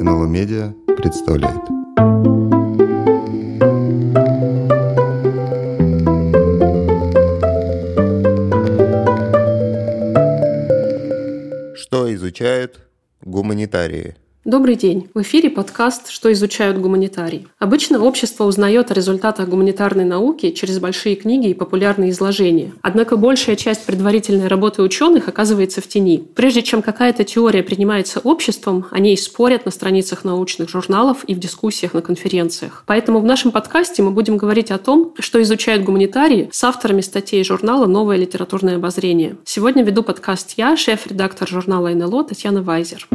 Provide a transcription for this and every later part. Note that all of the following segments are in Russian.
НЛО Медиа представляет. Что изучают гуманитарии? Добрый день. В эфире подкаст «Что изучают гуманитарии». Обычно общество узнает о результатах гуманитарной науки через большие книги и популярные изложения. Однако большая часть предварительной работы ученых оказывается в тени. Прежде чем какая-то теория принимается обществом, о ней спорят на страницах научных журналов и в дискуссиях на конференциях. Поэтому в нашем подкасте мы будем говорить о том, что изучают гуманитарии с авторами статей журнала «Новое литературное обозрение». Сегодня веду подкаст я, шеф-редактор журнала НЛО Татьяна Вайзер.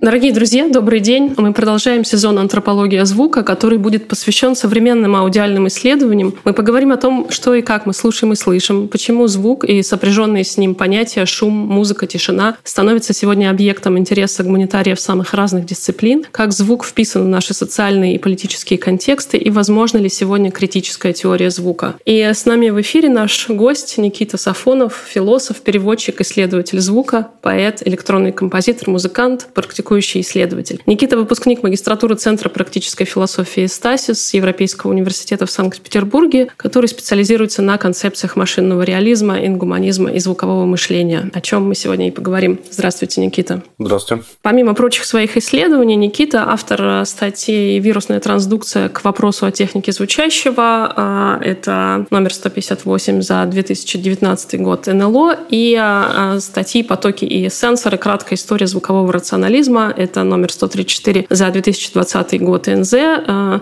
Дорогие друзья, добрый день. Мы продолжаем сезон «Антропология звука», который будет посвящен современным аудиальным исследованиям. Мы поговорим о том, что и как мы слушаем и слышим, почему звук и сопряженные с ним понятия шум, музыка, тишина становятся сегодня объектом интереса гуманитариев самых разных дисциплин, как звук вписан в наши социальные и политические контексты и возможно ли сегодня критическая теория звука. И с нами в эфире наш гость Никита Сафонов, философ, переводчик, исследователь звука, поэт, электронный композитор, музыкант, практикующий практикующий исследователь. Никита – выпускник магистратуры Центра практической философии «Стасис» Европейского университета в Санкт-Петербурге, который специализируется на концепциях машинного реализма, ингуманизма и звукового мышления, о чем мы сегодня и поговорим. Здравствуйте, Никита. Здравствуйте. Помимо прочих своих исследований, Никита – автор статьи «Вирусная трансдукция к вопросу о технике звучащего». А, это номер 158 за 2019 год НЛО и а, статьи «Потоки и сенсоры. Краткая история звукового рационализма» это номер 134 за 2020 год НЗ, э,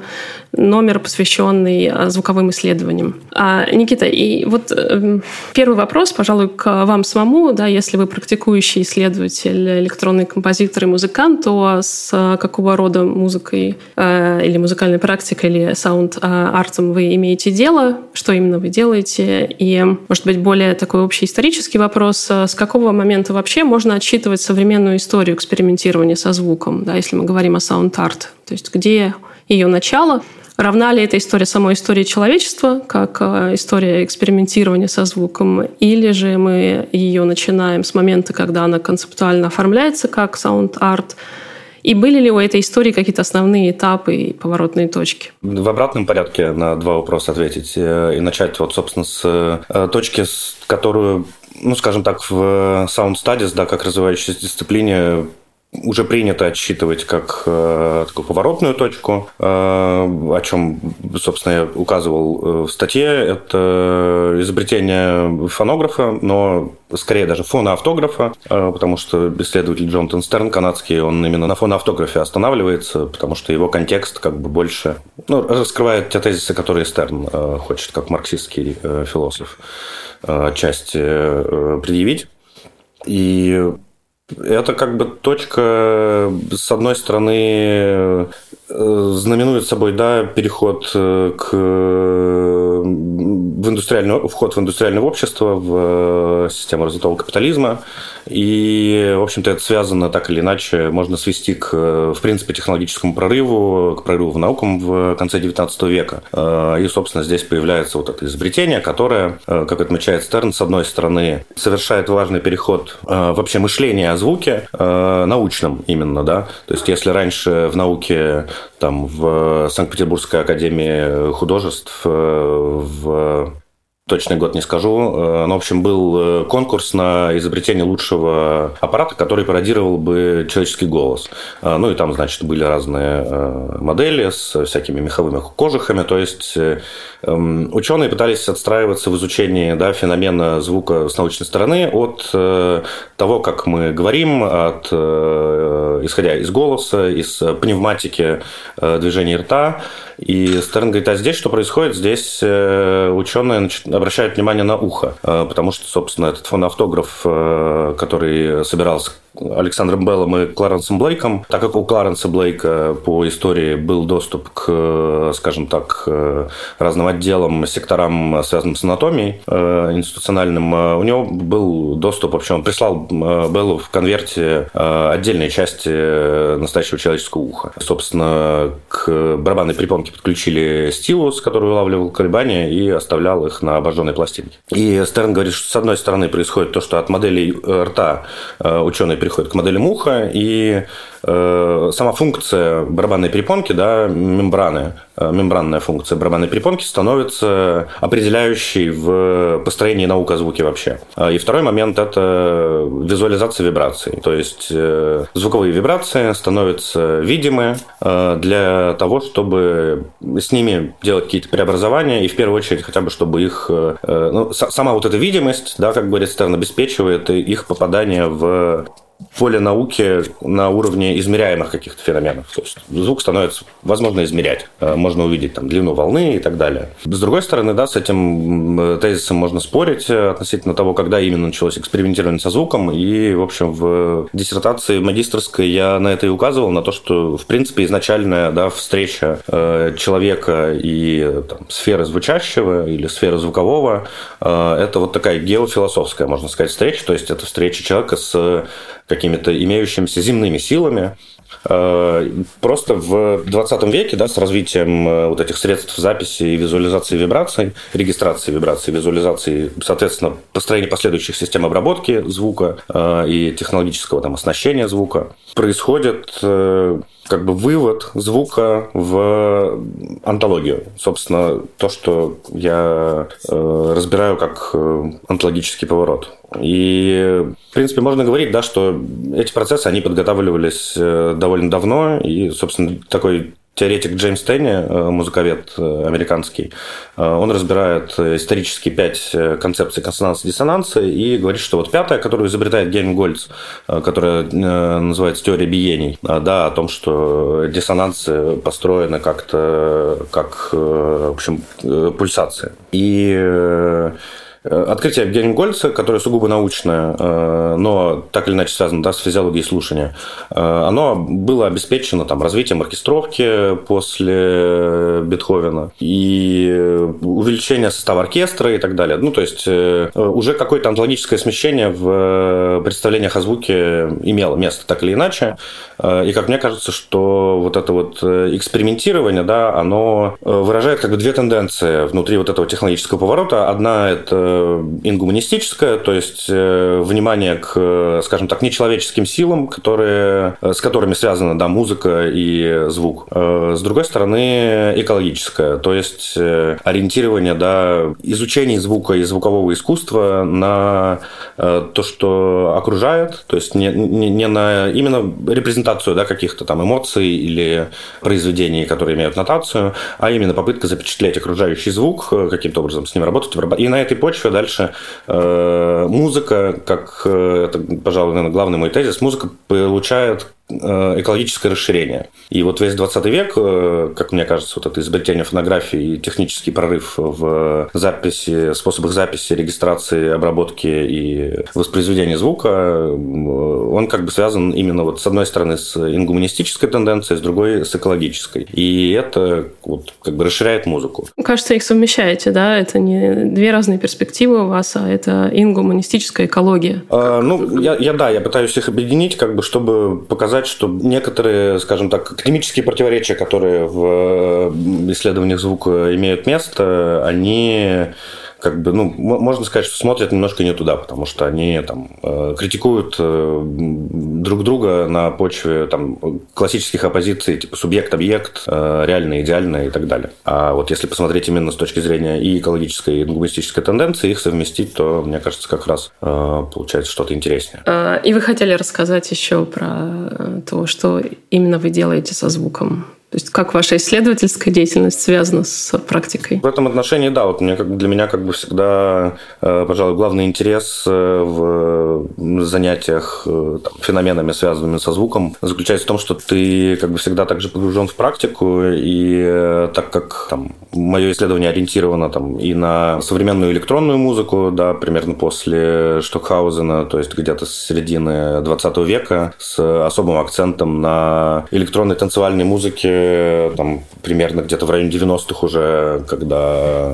номер, посвященный э, звуковым исследованиям. А, Никита, и вот эм, первый вопрос, пожалуй, к вам самому, да, если вы практикующий исследователь, электронный композитор и музыкант, то с э, какого рода музыкой или музыкальной практикой, или саунд-артом вы имеете дело, что именно вы делаете, и, может быть, более такой общий исторический вопрос, с какого момента вообще можно отсчитывать современную историю экспериментирования со звуком, да, если мы говорим о саунд-арт. То есть где ее начало, Равна ли эта история самой истории человечества, как э, история экспериментирования со звуком, или же мы ее начинаем с момента, когда она концептуально оформляется как саунд-арт, и были ли у этой истории какие-то основные этапы и поворотные точки? В обратном порядке на два вопроса ответить. Э, и начать вот, собственно, с э, точки, которую ну, скажем так, в Sound Studies, да, как развивающейся дисциплине, уже принято отсчитывать как э, такую поворотную точку, э, о чем, собственно, я указывал э, в статье. Это изобретение фонографа, но скорее даже фоноавтографа, э, потому что исследователь Джонатан Стерн, канадский, он именно на фоноавтографе останавливается, потому что его контекст как бы больше ну, раскрывает те тезисы, которые Стерн э, хочет, как марксистский э, философ, э, отчасти э, предъявить. И это как бы точка, с одной стороны, знаменует собой да, переход э, к в индустриальное, вход в индустриальное общество, в э, систему развитого капитализма. И, в общем-то, это связано так или иначе, можно свести к, в принципе, технологическому прорыву, к прорыву в наукам в конце XIX века. И, собственно, здесь появляется вот это изобретение, которое, как отмечает Стерн, с одной стороны, совершает важный переход вообще мышления звуке, э, научном именно, да. То есть, если раньше в науке, там, в Санкт-Петербургской академии художеств, э, в точный год не скажу. Э, но, в общем, был э, конкурс на изобретение лучшего аппарата, который пародировал бы человеческий голос. Э, ну, и там, значит, были разные модели с всякими меховыми кожухами. То есть, эм, ученые пытались отстраиваться в изучении да, феномена звука с научной стороны от того, как мы говорим, от, исходя из голоса, из пневматики движения рта. И Стерн говорит, а здесь что происходит? Здесь ученые обращают внимание на ухо, э, потому что, собственно, этот фоноавтограф, э, который собирался Александром Беллом и Кларенсом Блейком. Так как у Кларенса Блейка по истории был доступ к, скажем так, разным отделам, секторам, связанным с анатомией э, институциональным, э, у него был доступ, вообще он прислал э, Беллу в конверте отдельные части настоящего человеческого уха. Собственно, к барабанной припонке подключили стилус, который улавливал колебания и оставлял их на обожженной пластинке. И Стерн говорит, что с одной стороны происходит то, что от моделей рта ученые приходят к модели Муха, и э, сама функция барабанной перепонки, да, мембраны, э, мембранная функция барабанной перепонки становится определяющей в построении наук о звуке вообще. А, и второй момент – это визуализация вибраций. То есть э, звуковые вибрации становятся видимы для того, чтобы с ними делать какие-то преобразования, и в первую очередь хотя бы, чтобы их… Ну, сама вот эта видимость, да, как говорит Стерн, обеспечивает их попадание в поле науки на уровне измеряемых каких-то феноменов. То есть звук становится возможно измерять. Э, можно увидеть там, длину волны и так далее. С другой стороны, да, с этим тезисом можно спорить э, относительно того, когда именно началось экспериментирование со звуком. И, в общем, в диссертации магистрской я на это и указывал, на то, что, в принципе, изначальная да, встреча э, человека и там, сферы звучащего или сферы звукового это вот такая геофилософская, можно сказать, встреча. То есть это встреча человека с какими-то имеющимися земными силами. Э, просто в 20 веке да, с развитием э, вот этих средств записи и визуализации вибраций, регистрации вибраций, визуализации, соответственно, построения последующих систем обработки звука э, и технологического там, оснащения звука, происходит как бы вывод звука в антологию. Собственно, то, что я э, разбираю как э, антологический поворот. И, в принципе, можно говорить, да, что эти процессы, они подготавливались э, довольно давно, и, собственно, такой теоретик Джеймс Тенни, э, музыковед э, американский, э, он разбирает исторически пять концепций консонанса-диссонанса и говорит, что вот пятая, которую изобретает Гельмгольц, которая называется теория биений, да, о том, что диссонансы построены как-то как, в общем, пульсации. И открытие Герингольца, которое сугубо научное, э, но так или иначе связано да, с физиологией слушания, э, оно было обеспечено там, развитием оркестровки после Бетховена и увеличение состава оркестра и так далее. Ну, то есть уже какое-то антологическое смещение в представлениях о звуке имело место так или иначе. И как мне кажется, что вот это вот экспериментирование, да, оно выражает как бы две тенденции внутри вот этого технологического поворота. Одна – это ингуманистическое, то есть э, внимание к, скажем так, нечеловеческим силам, которые, э, с которыми связана да, музыка и звук. Э, с другой стороны, экологическое, то есть ориентирование, да, изучение звука и звукового искусства на то, что окружает, то есть не, не, не на именно репрезентацию да, каких-то там эмоций или произведений, которые имеют нотацию, а именно попытка запечатлеть окружающий звук, каким-то образом с ним работать. И на этой почве почве. Дальше э, музыка, как э, это, пожалуй, главный мой тезис, музыка получает экологическое расширение. И вот весь 20 век, э, как мне кажется, вот это изобретение фонографии и технический прорыв в записи, способах записи, регистрации, обработки и воспроизведения звука, э, он как бы связан именно вот с одной стороны с ингуманистической тенденцией, с другой с экологической. И это вот как бы расширяет музыку. Кажется, их совмещаете, да? Это не две разные перспективы у вас, а это ингуманистическая экология. А, ну, я, я да, я пытаюсь их объединить, как бы, чтобы показать сказать, что некоторые, скажем так, академические противоречия, которые в э, исследованиях звука имеют место, они как бы, ну, можно сказать, что смотрят немножко не туда, потому что они там э, критикуют э, друг друга на почве там классических оппозиций, типа субъект-объект, э, реально, идеально и так далее. А вот если посмотреть именно с точки зрения и экологической, и лингвистической тенденции, их совместить, то, мне кажется, как раз получается что-то интереснее. А, и вы хотели рассказать еще про то, что именно вы делаете со звуком то есть как ваша исследовательская деятельность связана с практикой? В этом отношении, да, вот мне, для меня как бы всегда, э, пожалуй, главный интерес э, в занятиях э, там, феноменами, связанными со звуком, заключается в том, что ты как бы всегда также погружен в практику, и так как там, мое исследование ориентировано там, и на современную электронную музыку, да, примерно после Штокхаузена, то есть где-то с середины 20 века, с особым акцентом на электронной танцевальной музыке, позже, там, примерно где-то в районе 90-х уже, когда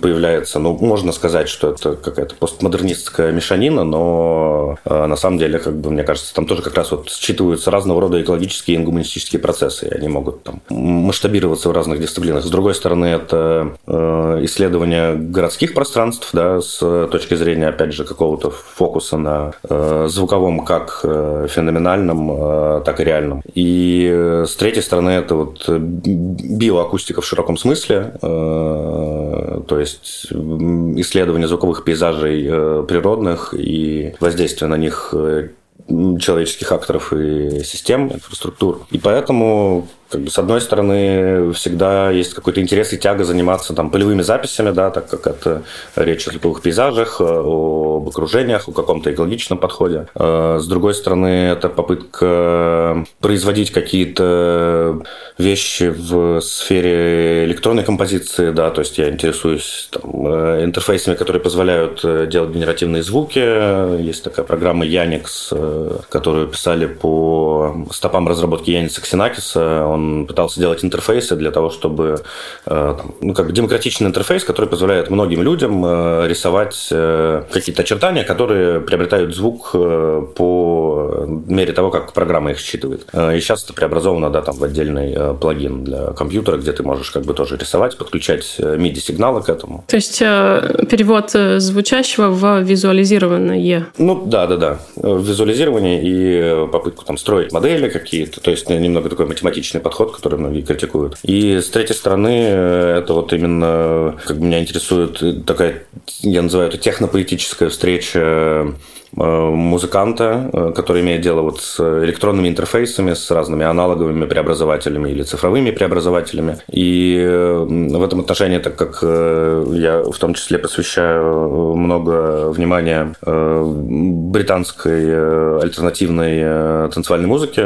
появляется, ну, можно сказать, что это какая-то постмодернистская мешанина, но э, на самом деле, как бы, мне кажется, там тоже как раз вот считываются разного рода экологические и гуманистические процессы, и они могут там масштабироваться в разных дисциплинах. С другой стороны, это э, исследование городских пространств, да, с точки зрения, опять же, какого-то фокуса на э, звуковом как э, феноменальном, э, так и реальном. И э, с третьей стороны, это вот биоакустика в широком смысле, э, то есть исследование звуковых пейзажей э, природных и воздействие на них э, человеческих акторов и систем, инфраструктур. И поэтому как бы, с одной стороны, всегда есть какой-то интерес и тяга заниматься там полевыми записями, да, так как это речь о звуковых пейзажах, э, об окружениях, о каком-то экологичном подходе. Э, с другой стороны, это попытка производить какие-то вещи в сфере электронной композиции, да, то есть я интересуюсь там, э, интерфейсами, которые позволяют делать генеративные звуки. Есть такая программа Yanix, которую писали по стопам разработки Яниса Ксенакиса. Он пытался делать интерфейсы для того, чтобы э, ну, как бы демократичный интерфейс, который позволяет многим людям э, рисовать э, какие-то очертания, которые приобретают звук по мере того, как программа их считывает. И сейчас это преобразовано да, там, в отдельный плагин для компьютера, где ты можешь как бы тоже рисовать, подключать MIDI-сигналы к этому. То есть перевод звучащего в визуализированное? Ну да, да, да. Визуализирование и попытку там строить модели какие-то, то есть немного такой математичный подход, который многие критикуют. И с третьей стороны, э, это вот именно, как бы меня интересует такая, я называю это технопоэтическая встреча Э, музыканта, э, который имеет дело вот с электронными интерфейсами, с разными аналоговыми преобразователями или цифровыми преобразователями. И э, в этом отношении, так как я в том числе посвящаю много внимания британской альтернативной танцевальной музыке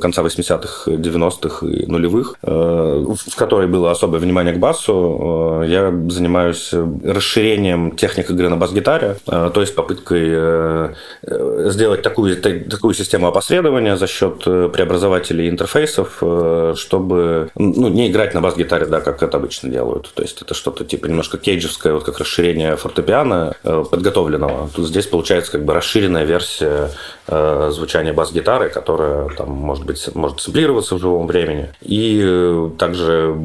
конца 80-х, 90-х и нулевых, в которой было особое внимание к басу, я занимаюсь расширением техник игры на бас-гитаре, то есть попыткой Э, сделать такую, такую систему опосредования за счет э, преобразователей интерфейсов, э, чтобы ну, не играть на бас-гитаре, да, как это обычно делают. То есть это что-то типа немножко кейджевское, вот как расширение фортепиано подготовленного. Тут здесь получается как бы расширенная версия звучания бас-гитары, которая там может быть может сэмплироваться в живом времени. И также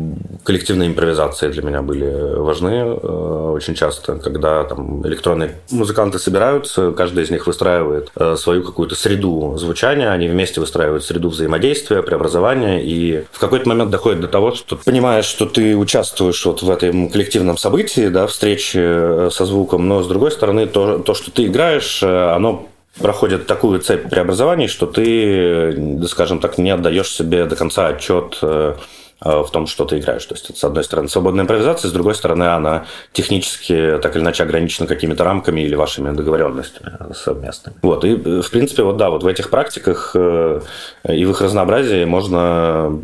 коллективные импровизации для меня были важны очень часто, когда там электронные музыканты собираются, каждый каждый из них выстраивает э, свою какую-то среду звучания, они вместе выстраивают среду взаимодействия, преобразования, и в какой-то момент доходит до того, что понимаешь, что ты участвуешь вот в этом коллективном событии, да, встрече э, со звуком, но с другой стороны, то, то что ты играешь, э, оно проходит такую цепь преобразований, что ты, скажем так, не отдаешь себе до конца отчет в том, что ты играешь. То есть, это, с одной стороны, свободная импровизация, с другой стороны, она технически так или иначе ограничена какими-то рамками или вашими договоренностями совместными. Вот, и, э, в принципе, вот да, вот в этих практиках э, и в их разнообразии можно Э,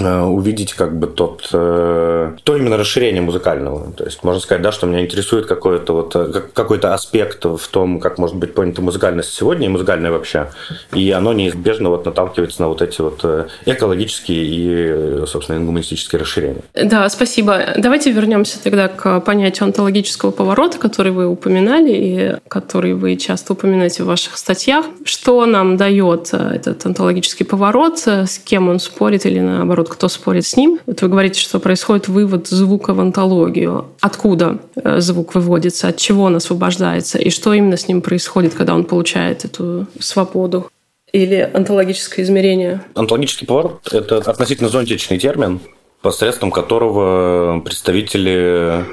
увидеть как бы тот, э, то именно расширение музыкального. То есть можно сказать, да, что меня интересует какой-то вот, э, какой-то аспект в том, как может быть понята музыкальность сегодня и музыкальная вообще. И оно неизбежно вот наталкивается на вот эти вот экологические и, собственно, гуманистические расширения. Да, спасибо. Давайте вернемся тогда к понятию онтологического поворота, который вы упоминали и который вы часто упоминаете в ваших статьях. Что нам дает этот онтологический поворот, с кем он спорит или наоборот вот кто спорит с ним. Вот вы говорите, что происходит вывод звука в антологию. Откуда э, звук выводится, от чего он освобождается, и что именно с ним происходит, когда он получает эту свободу? Или онтологическое измерение? Онтологический поворот – это относительно зонтичный термин, посредством которого представители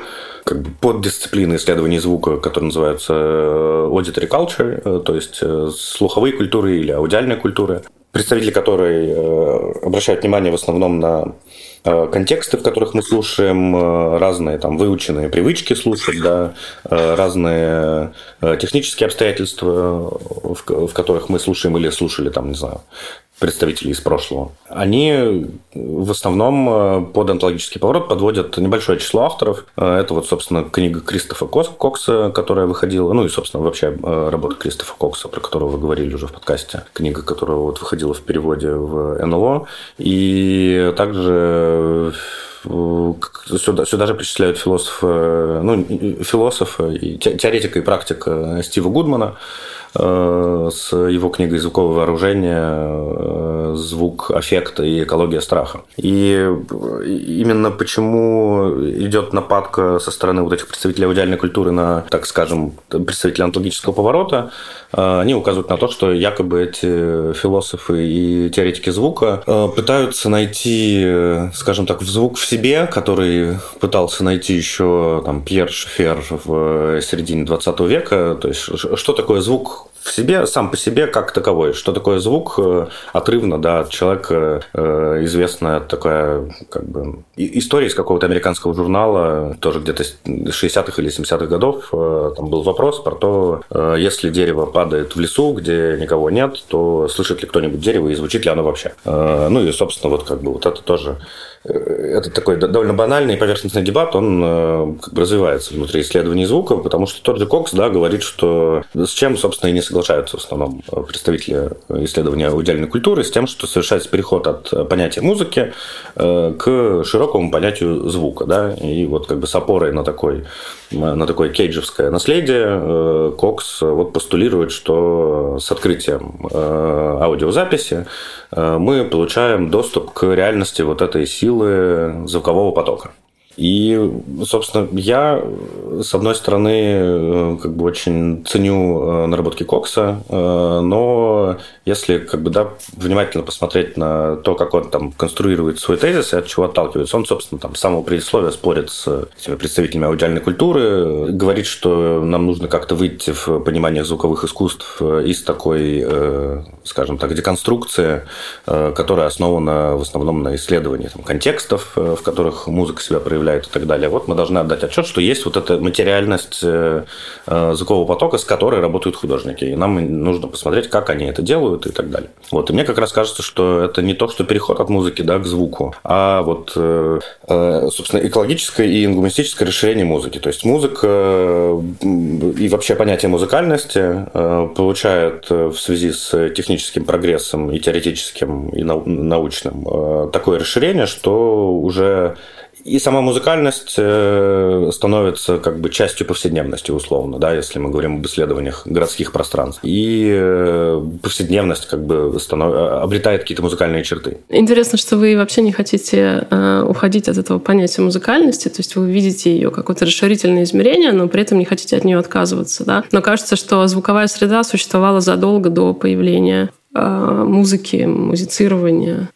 как бы поддисциплины исследований звука, которые называются э, auditory culture, э, то есть слуховые культуры или аудиальные культуры, представители которой э, обращают внимание в основном на э, контексты, в которых мы слушаем, э, разные там выученные привычки слушать, да, разные технические обстоятельства, в которых мы слушаем или слушали там, не знаю, представителей из прошлого. Они в основном под онтологический поворот подводят небольшое число авторов. Это вот, собственно, книга Кристофа Кокса, которая выходила, ну и, собственно, вообще работа Кристофа Кокса, про которого вы говорили уже в подкасте. Книга, которая вот выходила в переводе в НЛО. И также сюда, сюда же причисляют философа, ну, философа, и теоретика и практика Стива Гудмана, Э, с его книгой «Звуковое вооружение. Э, звук аффекта и экология страха». И именно почему идет нападка со стороны вот этих представителей аудиальной культуры на, так скажем, представителей антологического поворота, э, они указывают на то, что якобы эти философы и теоретики звука пытаются найти, скажем так, звук в себе, который пытался найти еще там, Пьер Шефер в середине 20 века. То есть, что такое звук 12. В себе, сам по себе, как таковой. Что такое звук э, отрывно, да, от человека э, известная такая, как бы, история из какого-то американского журнала, тоже где-то 60-х или 70-х годов, э, там был вопрос про то, если дерево падает в лесу, где никого нет, то слышит ли кто-нибудь дерево и звучит ли оно вообще. Ну и, собственно, вот как бы вот это тоже это такой довольно банальный поверхностный дебат, он как бы развивается внутри исследований звука, потому что тот же Кокс да, говорит, что с чем, собственно, и не соглашаются в основном представители исследования аудиальной культуры, с тем, что совершается переход от понятия музыки э, к широкому понятию звука. Да? И вот как бы с опорой на такой на такое кейджевское наследие, э, Кокс вот постулирует, что с открытием аудиозаписи мы получаем доступ к реальности вот этой силы звукового потока. И, собственно, я, с одной стороны, э, как бы очень ценю э, наработки Кокса, э, но если как бы, да, внимательно посмотреть на то, как он там конструирует свой тезис и от чего отталкивается, он, собственно, там с самого предисловия спорит с этими представителями аудиальной культуры, говорит, что нам нужно как-то выйти в понимание звуковых искусств из такой, скажем так, деконструкции, которая основана в основном на исследовании там, контекстов, в которых музыка себя проявляет проявляют и так далее. Вот мы должны отдать отчет, что есть вот эта материальность э, э, звукового потока, с которой работают художники. И нам нужно посмотреть, как они это делают и так далее. Вот. И мне как раз кажется, что это не то, что переход от музыки да, к звуку, а вот, э, собственно, экологическое и ингумистическое расширение музыки. То есть музыка и вообще понятие музыкальности получает в связи с техническим прогрессом и теоретическим, и научным такое расширение, что уже и сама музыкальность э, становится как бы частью повседневности, условно, да, если мы говорим об исследованиях городских пространств. И э, повседневность как бы станов... обретает какие-то музыкальные черты. Интересно, что вы вообще не хотите э, уходить от этого понятия музыкальности, то есть вы видите ее какое-то расширительное измерение, но при этом не хотите от нее отказываться, да. Но кажется, что звуковая среда существовала задолго до появления музыки, музицирования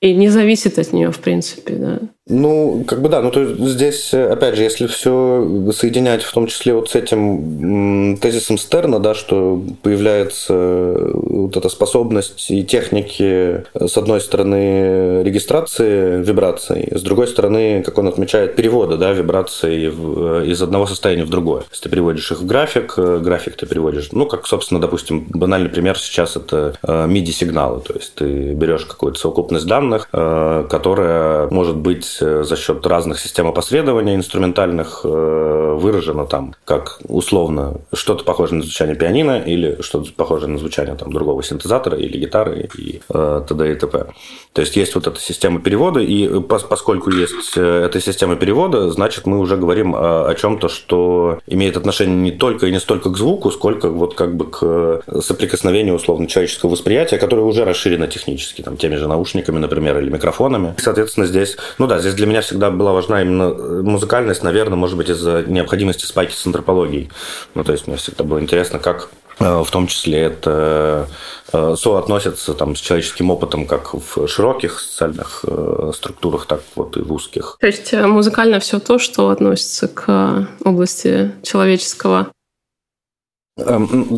и не зависит от нее, в принципе, да. Ну, как бы да, ну то здесь, опять же, если все соединять в том числе вот с этим тезисом Стерна, да, что появляется вот эта способность и техники, с одной стороны, регистрации вибраций, с другой стороны, как он отмечает, перевода, да, вибраций из одного состояния в другое. Если ты переводишь их в график, график ты переводишь, ну, как, собственно, допустим, банальный пример сейчас это MIDI-сигналы, то есть ты берешь какую-то совокупность данных, э, которая может быть Э, за счет разных систем опосредования инструментальных э, выражено там, как условно, что-то похоже на звучание пианино или что-то похоже на звучание там, другого синтезатора или гитары и э, т.д. и т.п. То есть есть вот эта система перевода, и поскольку есть эта система перевода, значит, мы уже говорим о, о чем-то, что имеет отношение не только и не столько к звуку, сколько вот как бы к соприкосновению условно человеческого восприятия, которое уже расширено технически, там, теми же наушниками, например, или микрофонами. И, соответственно, здесь, ну да, здесь для меня всегда была важна именно э, музыкальность, наверное, может быть, из-за необходимости спайки с антропологией. Ну, то есть мне всегда было интересно, как э, в том числе это э, соотносится там, с человеческим опытом как в широких социальных структурах, так вот и в узких. То есть музыкально все то, что относится к области человеческого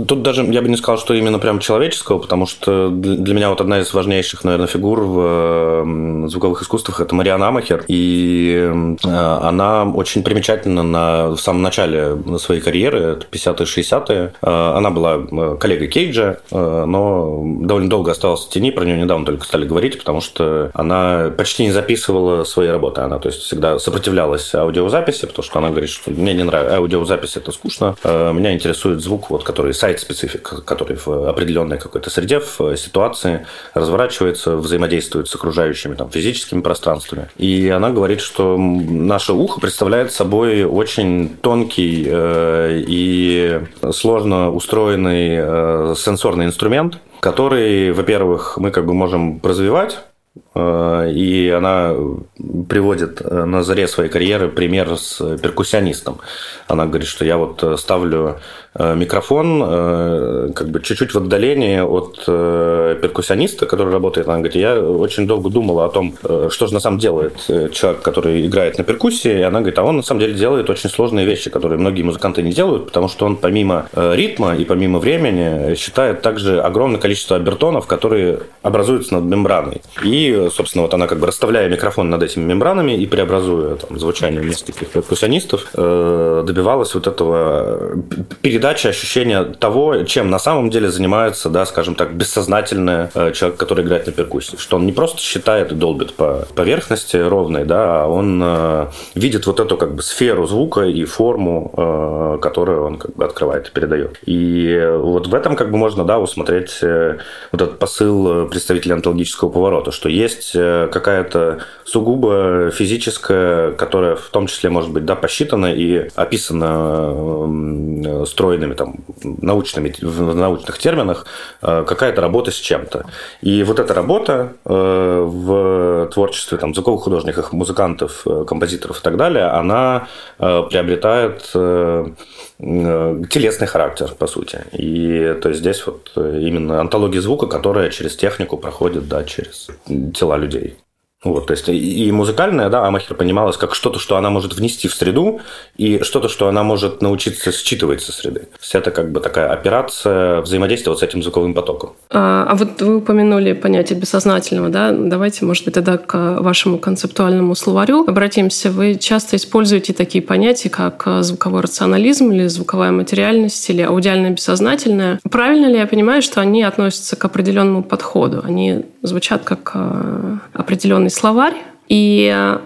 тут даже я бы не сказал, что именно прям человеческого, потому что для меня вот одна из важнейших, наверное, фигур в звуковых искусствах – это Мариана Амахер. И э, она очень примечательна на, в самом начале своей карьеры, это 50-е, 60-е. Э, она была э, коллегой Кейджа, но довольно долго осталась в тени, про нее недавно только стали говорить, потому что она почти не записывала свои работы. Она, то есть, всегда сопротивлялась аудиозаписи, потому что она говорит, что мне не нравится аудиозапись, это скучно, меня интересует звук вот, который сайт-специфик, который в определенной какой-то среде, в ситуации разворачивается, взаимодействует с окружающими там, физическими пространствами. И она говорит, что наше ухо представляет собой очень тонкий э, и сложно устроенный э, сенсорный инструмент, который, во-первых, мы как бы можем развивать, Э, и она приводит э, на заре своей карьеры пример с перкуссионистом. Она говорит, что я вот э, ставлю микрофон как бы чуть-чуть в отдалении от перкуссиониста, который работает. Она говорит, я очень долго думала о том, что же на самом деле делает человек, который играет на перкуссии. И она говорит, а он на самом деле делает очень сложные вещи, которые многие музыканты не делают, потому что он помимо ритма и помимо времени считает также огромное количество обертонов, которые образуются над мембраной. И собственно, вот она как бы расставляя микрофон над этими мембранами и преобразуя там, звучание нескольких перкуссионистов, э, добивалась вот этого передачи ощущения того, чем на самом деле занимается, да, скажем так, бессознательный э, человек, который играет на перкуссии. Что он не просто считает и долбит по поверхности ровной, да, а он э, видит вот эту как бы сферу звука и форму, которую он как бы открывает и передает. И вот в этом как бы можно, да, усмотреть вот этот посыл представителя антологического поворота, что есть есть э, какая-то сугубо физическая, которая в том числе может быть да, посчитана и описана стройными там, научными, в научных терминах, э, какая-то работа с чем-то. И вот эта работа э, в творчестве там, звуковых художников, музыкантов, композиторов и так далее, она приобретает телесный характер, по сути. И то есть здесь вот именно антология звука, которая через технику проходит, да, через тела людей. Вот, то есть и музыкальная, да, Амахер понималась как что-то, что она может внести в среду, и что-то, что она может научиться считывать со среды. То есть это как бы такая операция взаимодействия вот с этим звуковым потоком. А, а вот вы упомянули понятие бессознательного, да? Давайте, может быть, тогда к вашему концептуальному словарю обратимся. Вы часто используете такие понятия, как звуковой рационализм или звуковая материальность или аудиальное бессознательное. Правильно ли я понимаю, что они относятся к определенному подходу? Они звучат как а, определенный словарь, и э,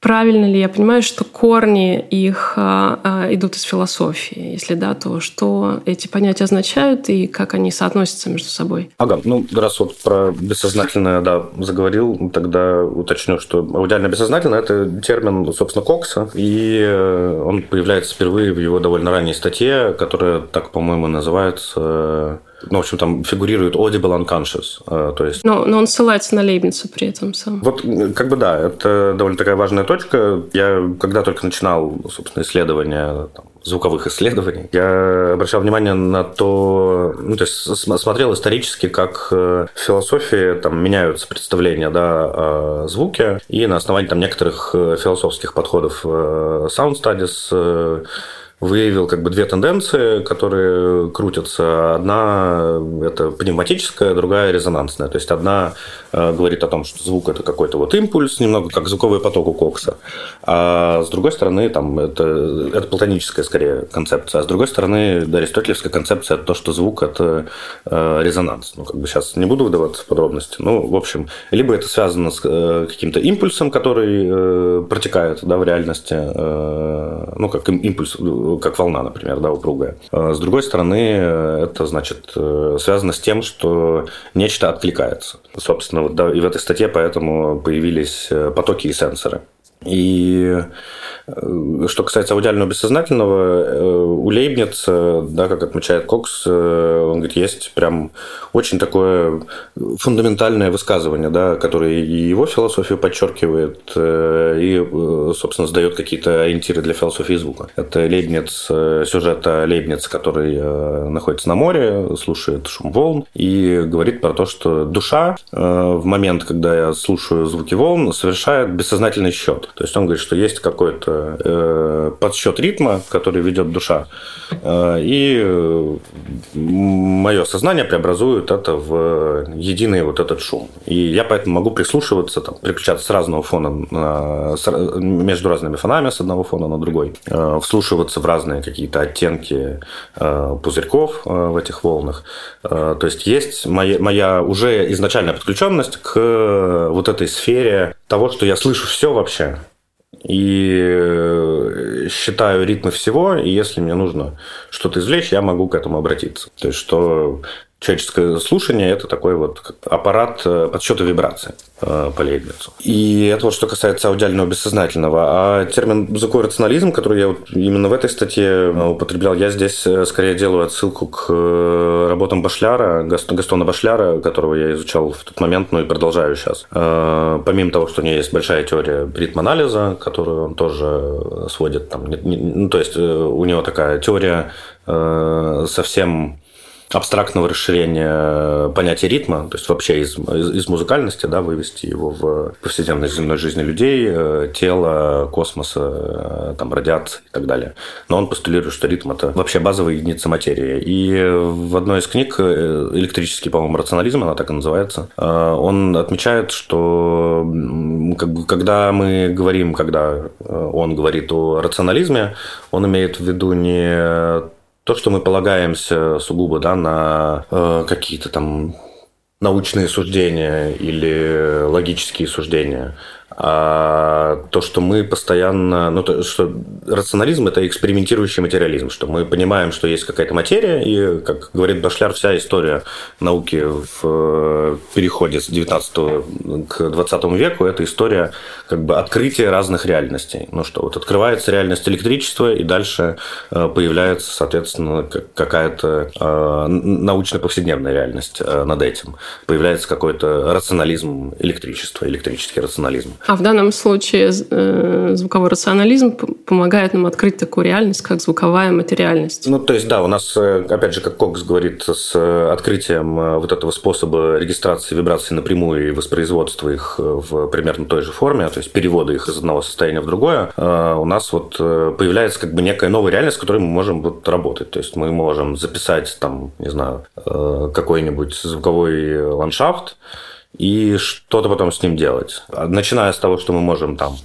правильно ли я понимаю, что корни их а, а, идут из философии? Если да, то что эти понятия означают и как они соотносятся между собой? Ага, ну раз вот про бессознательное, да, заговорил, тогда уточню, что аудиальное бессознательное – это термин, собственно, Кокса, и э, он появляется впервые в его довольно ранней статье, которая так, по-моему, называется ну, в общем, там фигурирует audible unconscious. Э, то есть... но, но он ссылается на Лейбница при этом сам. Вот, как бы да, это довольно такая важная точка. Я, когда только начинал, собственно, исследования там, звуковых исследований, я обращал внимание на то, ну, то есть смотрел исторически, как э, в философии там меняются представления да, о звуке, и на основании там некоторых э, философских подходов sound studies выявил как бы две тенденции, которые крутятся. Одна – это пневматическая, другая – резонансная. То есть одна э, говорит о том, что звук – это какой-то вот импульс, немного как звуковой поток у Кокса. А с другой стороны, там, это, это платоническая скорее концепция. А с другой стороны, да, аристотелевская концепция – это то, что звук – это э, резонанс. Ну, как бы сейчас не буду вдаваться в подробности. Ну, в общем, либо это связано с э, каким-то импульсом, который протекает да, в реальности, ну, как импульс как волна, например, да, упругая. А с другой стороны, это, значит, э, связано с тем, что нечто откликается. Собственно, вот, да, и в этой статье поэтому появились э, потоки и сенсоры. И э, что касается аудиального бессознательного, э, у Лейбница, да, как отмечает Кокс, э, он говорит, есть прям очень такое фундаментальное высказывание, да, которое и его философию подчеркивает, и, собственно, сдает какие-то ориентиры для философии звука. Это Лейбниц, сюжет о Лейбнице, который находится на море, слушает шум волн и говорит про то, что душа в момент, когда я слушаю звуки волн, совершает бессознательный счет. То есть он говорит, что есть какое-то это э, подсчет ритма, который ведет душа, э, и мое сознание преобразует это в единый вот этот шум. И я поэтому могу прислушиваться, там, переключаться с разного фона, на, с, между разными фонами, с одного фона на другой, э, вслушиваться в разные какие-то оттенки э, пузырьков э, в этих волнах. Э, то есть есть моя, моя уже изначальная подключенность к вот этой сфере того, что я слышу все вообще и э, считаю ритмы всего, и если мне нужно что-то извлечь, я могу к этому обратиться. То есть, что человеческое слушание – это такой вот аппарат э, подсчета вибраций э, по Лейбницу. И это вот что касается аудиального бессознательного. А термин «звуковой рационализм», который я вот именно в этой статье э, употреблял, я здесь скорее делаю отсылку к работам Башляра, Гастона Башляра, которого я изучал в тот момент, ну и продолжаю сейчас. Помимо того, что у него есть большая теория ритм-анализа, которую он тоже сводит там, ну, то есть у него такая теория совсем абстрактного расширения понятия ритма, то есть вообще из, из, из музыкальности, да, вывести его в повседневной земной жизни людей, э, тело, космоса, э, там, радиации и так далее. Но он постулирует, что ритм – это вообще базовая единица материи. И в одной из книг э, «Электрический, по-моему, рационализм», она так и называется, он отмечает, что как бы, когда мы говорим, когда он говорит о рационализме, он имеет в виду не то, что мы полагаемся сугубо да, на э, какие-то там научные суждения или логические суждения, а то, что мы постоянно, ну, то, что рационализм – это экспериментирующий материализм, что мы понимаем, что есть какая-то материя, и, как говорит Башляр, вся история науки в э, переходе с 19 к 20 веку – это история как бы открытия разных реальностей. Ну что, вот открывается реальность электричества, и дальше э, появляется, соответственно, какая-то э, научно-повседневная реальность над этим. Появляется какой-то рационализм электричества, электрический рационализм. А в данном случае э, звуковой рационализм помогает нам открыть такую реальность, как звуковая материальность. Ну, то есть, да, у нас, э, опять же, как Кокс говорит, с э, открытием вот этого способа регистрации вибраций напрямую и воспроизводства их в примерно той же форме, то есть перевода их из одного состояния в другое, у нас вот появляется как бы некая новая реальность, с которой мы можем вот работать. То есть мы можем записать там, не знаю, какой-нибудь звуковой ландшафт, и что-то потом с ним делать. Начиная с того, что мы можем там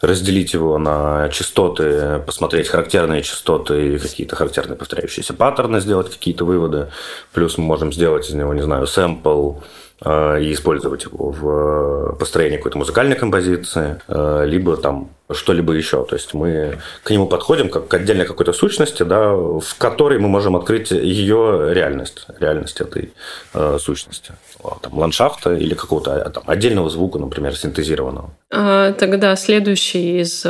разделить его на частоты, посмотреть характерные частоты и какие-то характерные повторяющиеся паттерны, сделать какие-то выводы. Плюс мы можем сделать из него, не знаю, сэмпл, э, и использовать его в построении какой-то музыкальной композиции, э, либо там что-либо еще. То есть мы к нему подходим как к отдельной какой-то сущности, да, в которой мы можем открыть ее реальность, реальность этой э, сущности. Там, ландшафта или какого-то а, там, отдельного звука, например, синтезированного. А, тогда следующий из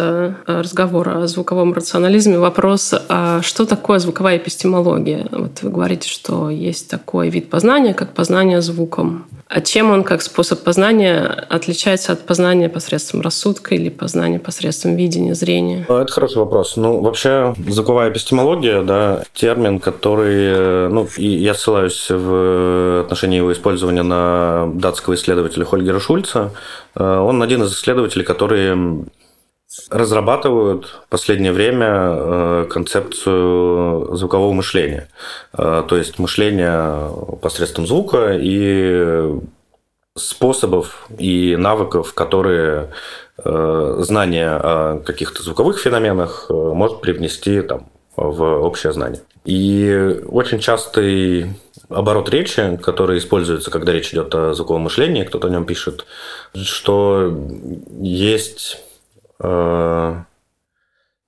разговора о звуковом рационализме вопрос, а что такое звуковая эпистемология? Вот вы говорите, что есть такой вид познания, как познание звуком. А чем он как способ познания отличается от познания посредством рассудка или познания посредством видения, зрения? Ну, это хороший вопрос. Ну, вообще, звуковая эпистемология, да, термин, который, э, ну, и я ссылаюсь в отношении его использования на датского исследователя Хольгера Шульца. Э, он один из исследователей, которые разрабатывают в последнее время э, концепцию звукового мышления. Э, то есть мышление посредством звука и способов и навыков, которые э, знание о каких-то звуковых феноменах может привнести там, в общее знание. И очень частый оборот речи, который используется, когда речь идет о звуковом мышлении, кто-то о нем пишет, что есть э,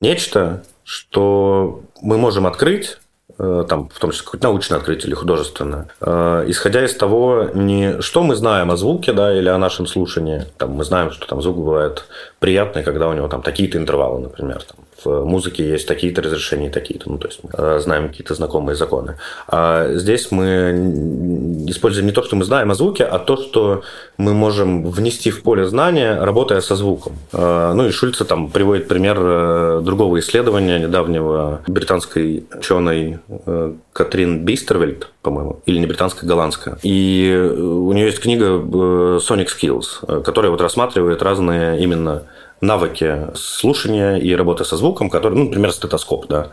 нечто, что мы можем открыть, э, там, в том числе какое-то научное открытие или художественное, э, исходя из того, не что мы знаем о звуке, да, или о нашем слушании. Там, мы знаем, что там звук бывает приятный, когда у него там такие-то интервалы, например. Там, в музыке есть такие-то разрешения, такие-то. Ну, то есть мы э, знаем какие-то знакомые законы. А здесь мы используем не то, что мы знаем о звуке, а то, что мы можем внести в поле знания, работая со звуком. Э, ну и Шульца там приводит пример э, другого исследования недавнего британской ученой Катрин Бейстервельд, по-моему, или не британская, голландская. И у нее есть книга Sonic Skills, которая вот рассматривает разные именно навыки слушания и работы со звуком, который, ну, например, стетоскоп, да.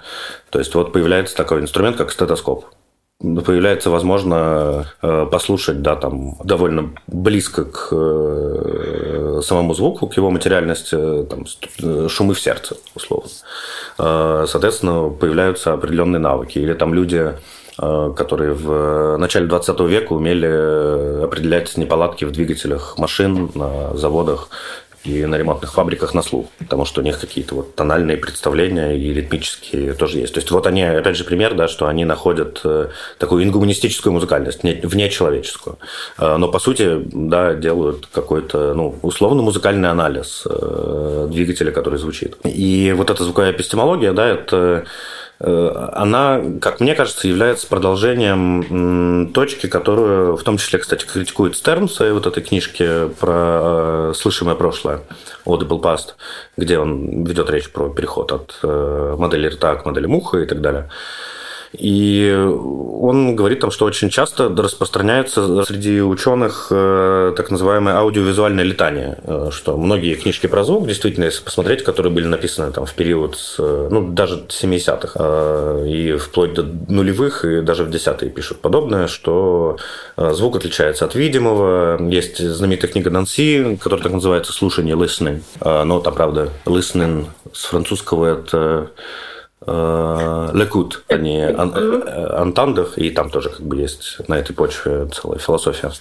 То есть вот появляется такой инструмент, как стетоскоп появляется, возможно, э, послушать, да, там, довольно близко к э, самому звуку, к его материальности, там, шумы в сердце, условно. Соответственно, появляются определенные навыки. Или там люди которые в начале 20 века умели определять неполадки в двигателях машин на заводах и на ремонтных фабриках на слух, потому что у них какие-то вот тональные представления и ритмические тоже есть. То есть вот они, опять же, пример, да, что они находят э, такую ингуманистическую музыкальность, вне человеческую, э, но по сути, да, делают какой-то, ну, условно музыкальный анализ э, двигателя, который звучит. И вот эта звуковая эпистемология, да, это она, как мне кажется, является продолжением точки, которую, в том числе, кстати, критикует Стерн в своей вот этой книжке про э, слышимое прошлое, Audible Past, где он ведет речь про переход от э, модели рта к модели муха и так далее. И он говорит там, что очень часто распространяется среди ученых э, так называемое аудиовизуальное летание, э, что многие книжки про звук, действительно, если посмотреть, которые были написаны там в период, с, ну, даже 70-х, э, и вплоть до нулевых, и даже в десятые пишут подобное, что звук отличается от видимого. Есть знаменитая книга Нанси, которая так называется «Слушание, listening». Но там, правда, listening с французского это Э, лекут, а не антандах, и там тоже как бы есть на этой почве целая философия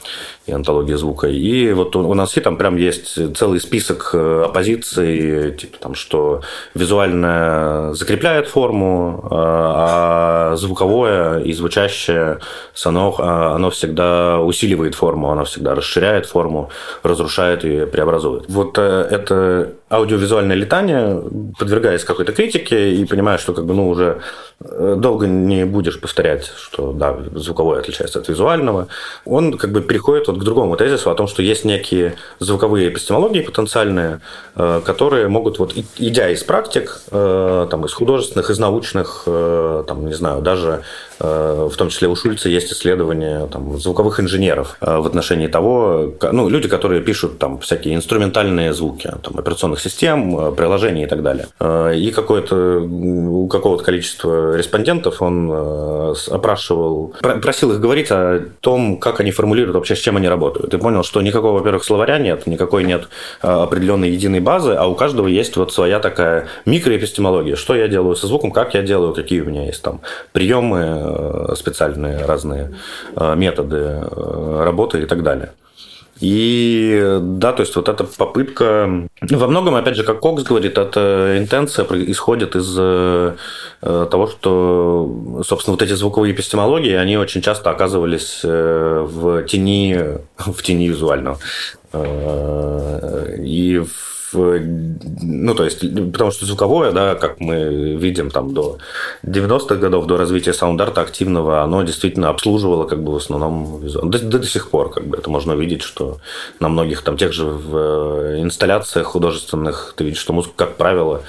и антология звука. И вот у нас и там прям есть целый список э, оппозиций, типа там, что визуально закрепляет форму, э, а звуковое и звучащее оно, оно всегда усиливает форму, оно всегда расширяет форму, разрушает и преобразует. Вот это аудиовизуальное летание, подвергаясь какой-то критике и понимая, что как бы, ну, уже э, долго не будешь повторять, что да, звуковое отличается от визуального, он как бы переходит вот к другому тезису о том, что есть некие звуковые эпистемологии потенциальные, э, которые могут, вот идя из практик, э, там, из художественных, из научных, там, не знаю, даже в том числе у Шульца есть исследования там, звуковых инженеров в отношении того, ну, люди, которые пишут там всякие инструментальные звуки, там, операционных систем, приложений и так далее. И какое-то у какого-то количества респондентов он э, опрашивал, просил их говорить о том, как они формулируют вообще, с чем они работают. И понял, что никакого, во-первых, словаря нет, никакой нет э, определенной единой базы, а у каждого есть вот своя такая микроэпистемология. Что я делаю со звуком, как я делаю, какие у меня есть там приемы э, специальные, разные методы работы и так далее. И да, то есть вот эта попытка... Во многом, опять же, как Кокс говорит, эта интенция исходит из э, того, что, собственно, вот эти звуковые эпистемологии, они очень часто оказывались э, в тени, в тени визуального. Э, и в ну, то есть, потому что звуковое, да, как мы видим там до 90-х годов, до развития саунд-арта активного, оно действительно обслуживало как бы в основном. До, до, до сих пор как бы это можно увидеть, что на многих там тех же в э, инсталляциях художественных ты видишь, что музыку, как правило,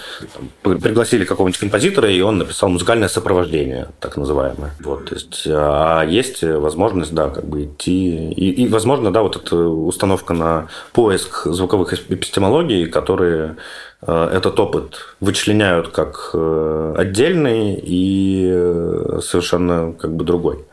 там, пригласили какого-нибудь композитора, и он написал музыкальное сопровождение, так называемое. Вот, то есть, а есть возможность, да, как бы идти, и, и возможно, да, вот эта установка на поиск звуковых эпистемологий, которые э, этот опыт вычленяют как э, отдельный и э, совершенно как бы другой,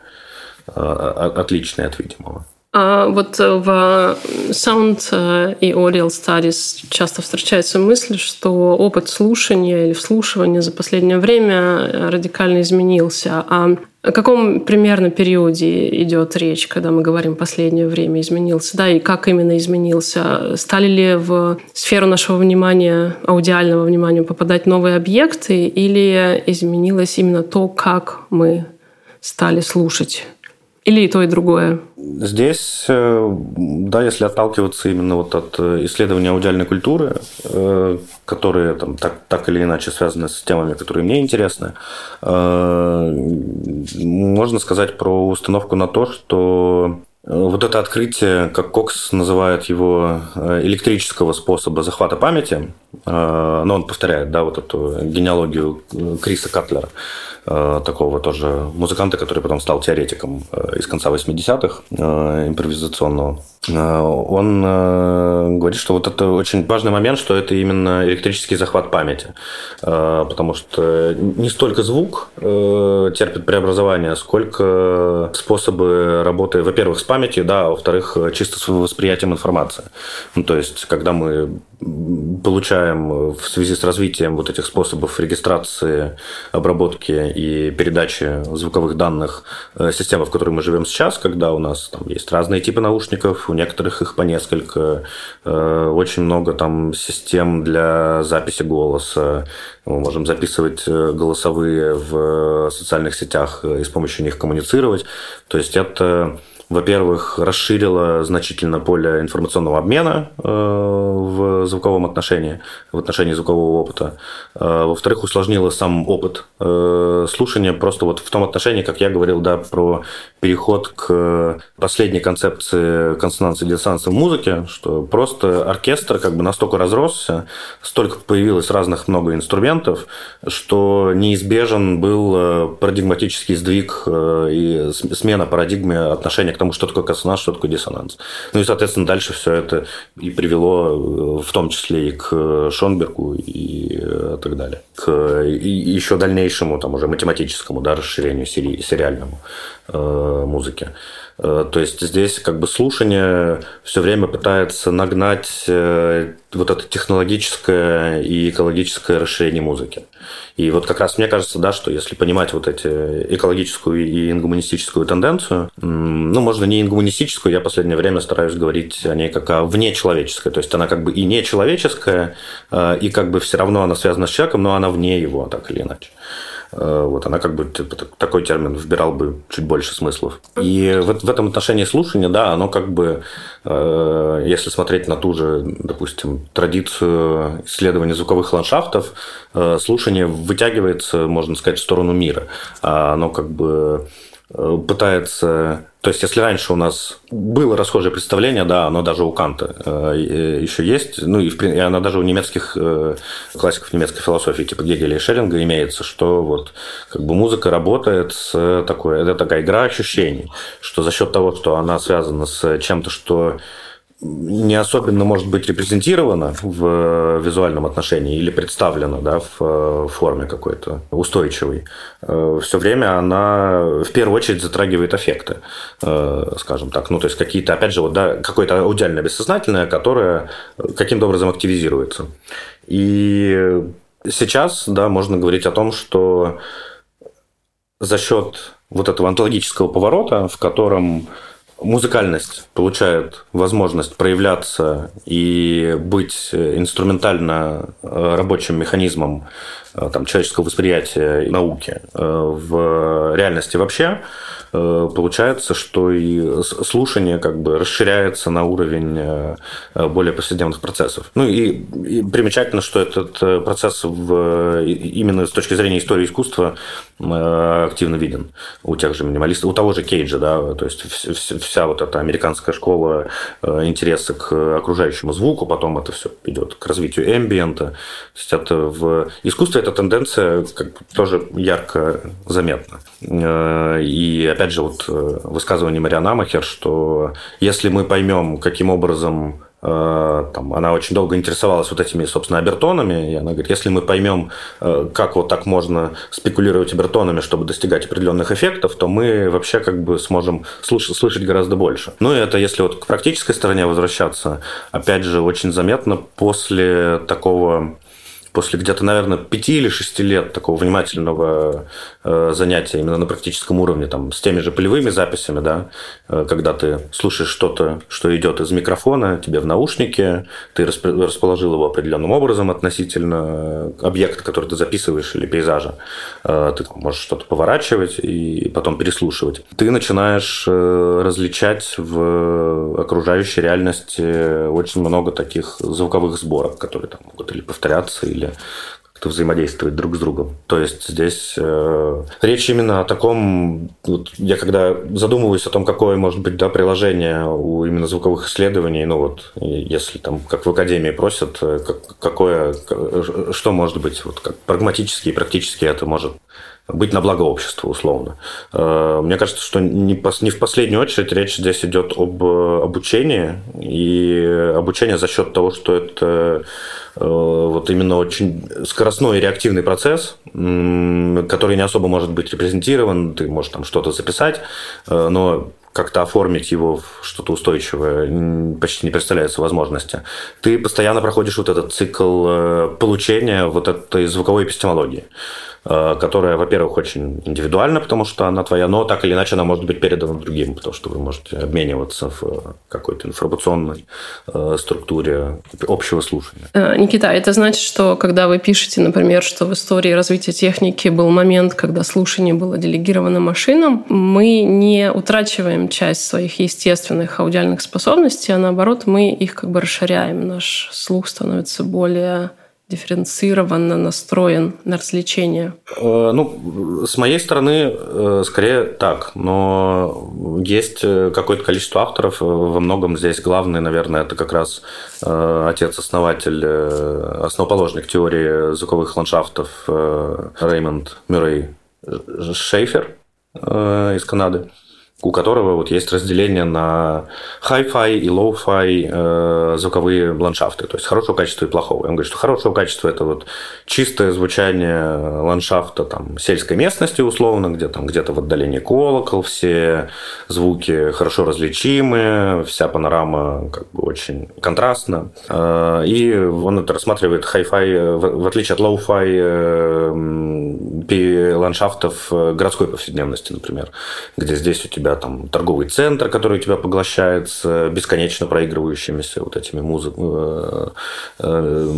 отличный от видимого. А вот в Sound и Audio Studies часто встречается мысль, что опыт слушания или вслушивания за последнее время радикально изменился. А о каком примерно периоде идет речь, когда мы говорим последнее время изменился, да, и как именно изменился? Стали ли в сферу нашего внимания, аудиального внимания попадать новые объекты, или изменилось именно то, как мы стали слушать? Или и то, и другое? Здесь, э, да, если отталкиваться именно вот от э, исследования аудиальной культуры, э, которые там, так, так или иначе связаны с темами, которые мне интересны, можно сказать про установку на то, что Вот это открытие, как Кокс называет его, э, электрического способа захвата памяти, э, но он повторяет, да, вот эту генеалогию Криса Катлера, Э, такого тоже музыканта, который потом стал теоретиком э, из конца 80-х, э, импровизационного. Он говорит, что вот это очень важный момент, что это именно электрический захват памяти. Потому что не столько звук терпит преобразование, сколько способы работы, во-первых, с памятью, да, а во-вторых, чисто с восприятием информации. Ну, то есть, когда мы получаем в связи с развитием вот этих способов регистрации, обработки и передачи звуковых данных э, системы, в которой мы живем сейчас, когда у нас там есть разные типы наушников, у некоторых их по несколько, э, очень много там систем для записи голоса, мы можем записывать э, голосовые в социальных сетях и с помощью них коммуницировать. То есть это во-первых, расширила значительно поле информационного обмена э, в звуковом отношении, в отношении звукового опыта. Э, во-вторых, усложнила сам опыт э, слушания просто вот в том отношении, как я говорил, да, про переход к последней концепции консонанса и диссонанса в музыке, что просто оркестр как бы настолько разросся, столько появилось разных много инструментов, что неизбежен был парадигматический сдвиг и смена парадигмы отношения к тому, что такое консонанс, что такое диссонанс. Ну и, соответственно, дальше все это и привело в том числе и к Шонбергу и э, так далее. К еще дальнейшему, там уже математическому да, расширению сери сериальному э, музыки. Э, то есть здесь как бы слушание все время пытается нагнать э, вот это технологическое и экологическое расширение музыки. И вот как раз мне кажется, да, что если понимать вот эти экологическую и ингуманистическую тенденцию, ну, можно не ингуманистическую, я в последнее время стараюсь говорить о ней как о внечеловеческой. То есть она как бы и нечеловеческая, э, и как бы все равно она связана с человеком, но она вне его, так или иначе. Э, вот она как бы типа, такой термин вбирал бы чуть больше смыслов. И в, в этом отношении слушания, да, оно как бы, э, если смотреть на ту же, допустим, традицию исследования звуковых ландшафтов, э, слушание вытягивается, можно сказать, в сторону мира. А оно как бы пытается... То есть, если раньше у нас было расхожее представление, да, оно даже у Канта э, еще есть, ну и, в, и оно даже у немецких э, классиков немецкой философии, типа Гегеля и Шеллинга, имеется, что вот как бы музыка работает с такой, это такая игра ощущений, что за счет того, что она связана с чем-то, что не особенно может быть репрезентирована в визуальном отношении или представлена да, в э, форме какой-то устойчивой, э, все время она в первую очередь затрагивает эффекты, э, скажем так. Ну, то есть какие-то, опять же, вот, да, какое-то аудиальное бессознательное, которое каким-то образом активизируется. И сейчас, да, можно говорить о том, что за счет вот этого онтологического поворота, в котором музыкальность получает возможность проявляться и быть инструментально э, рабочим механизмом э, там, человеческого восприятия и науки э, в реальности вообще, получается, что и слушание как бы расширяется на уровень более повседневных процессов. Ну и, и примечательно, что этот процесс в, именно с точки зрения истории искусства активно виден у тех же минималистов, у того же Кейджа, да, то есть вся вот эта американская школа э, интереса к окружающему звуку, потом это все идет к развитию эмбиента. То есть это в искусстве эта тенденция как бы тоже ярко заметна. Э, и опять же вот э, высказывание Мариана Махер, что если мы поймем, каким образом там, она очень долго интересовалась вот этими, собственно, обертонами, и она говорит, если мы поймем, э, как вот так можно спекулировать обертонами, чтобы достигать определенных эффектов, то мы вообще как бы сможем слышать, слышать гораздо больше. Ну и это если вот к практической стороне возвращаться, опять же, очень заметно после такого после где-то, наверное, пяти или шести лет такого внимательного э, занятия именно на практическом уровне, там, с теми же полевыми записями, да, э, когда ты слушаешь что-то, что идет из микрофона, тебе в наушнике, ты расположил его определенным образом относительно объекта, который ты записываешь, или пейзажа. Э, ты можешь что-то поворачивать и потом переслушивать. Ты начинаешь различать в окружающей реальности очень много таких звуковых сборок, которые там могут или повторяться, или как-то взаимодействовать друг с другом. То есть здесь э, речь именно о таком, вот я когда задумываюсь о том, какое может быть да, приложение у именно звуковых исследований, ну вот если там, как в академии просят, э, как, какое, что может быть, вот как прагматически и практически это может быть на благо общества, условно. Э, мне кажется, что не в последнюю очередь речь здесь идет об э, обучении, и обучение за счет того, что это э, вот именно очень скоростной и реактивный процесс, который не особо может быть репрезентирован, ты можешь там что-то записать, но как-то оформить его в что-то устойчивое почти не представляется возможности. Ты постоянно проходишь вот этот цикл получения вот этой звуковой эпистемологии. Э, которая, во-первых, очень индивидуальна, потому что она твоя, но так или иначе она может быть передана другим, потому что вы можете обмениваться в какой-то информационной э, структуре общего слушания. Э, Никита, это значит, что когда вы пишете, например, что в истории развития техники был момент, когда слушание было делегировано машинам, мы не утрачиваем часть своих естественных аудиальных способностей, а наоборот мы их как бы расширяем. Наш слух становится более дифференцированно настроен на развлечения? Э, ну, с моей стороны, э, скорее так. Но есть э, какое-то количество авторов. Во многом здесь главный, наверное, это как раз отец-основатель, основоположник теории звуковых ландшафтов Реймонд Мюррей Шейфер из Канады у которого вот есть разделение на hi-fi и low-fi э, звуковые ландшафты, то есть хорошего качества и плохого. Он говорит, что хорошего качества это вот чистое звучание ландшафта там сельской местности условно, где там где-то в отдалении колокол, все звуки хорошо различимы, вся панорама как бы очень контрастна. Э, и он это рассматривает hi-fi, в, в отличие от low-fi э, ландшафтов городской повседневности, например, где здесь у тебя тебя там торговый центр, который тебя поглощает с бесконечно проигрывающимися вот этими музы... Э, э,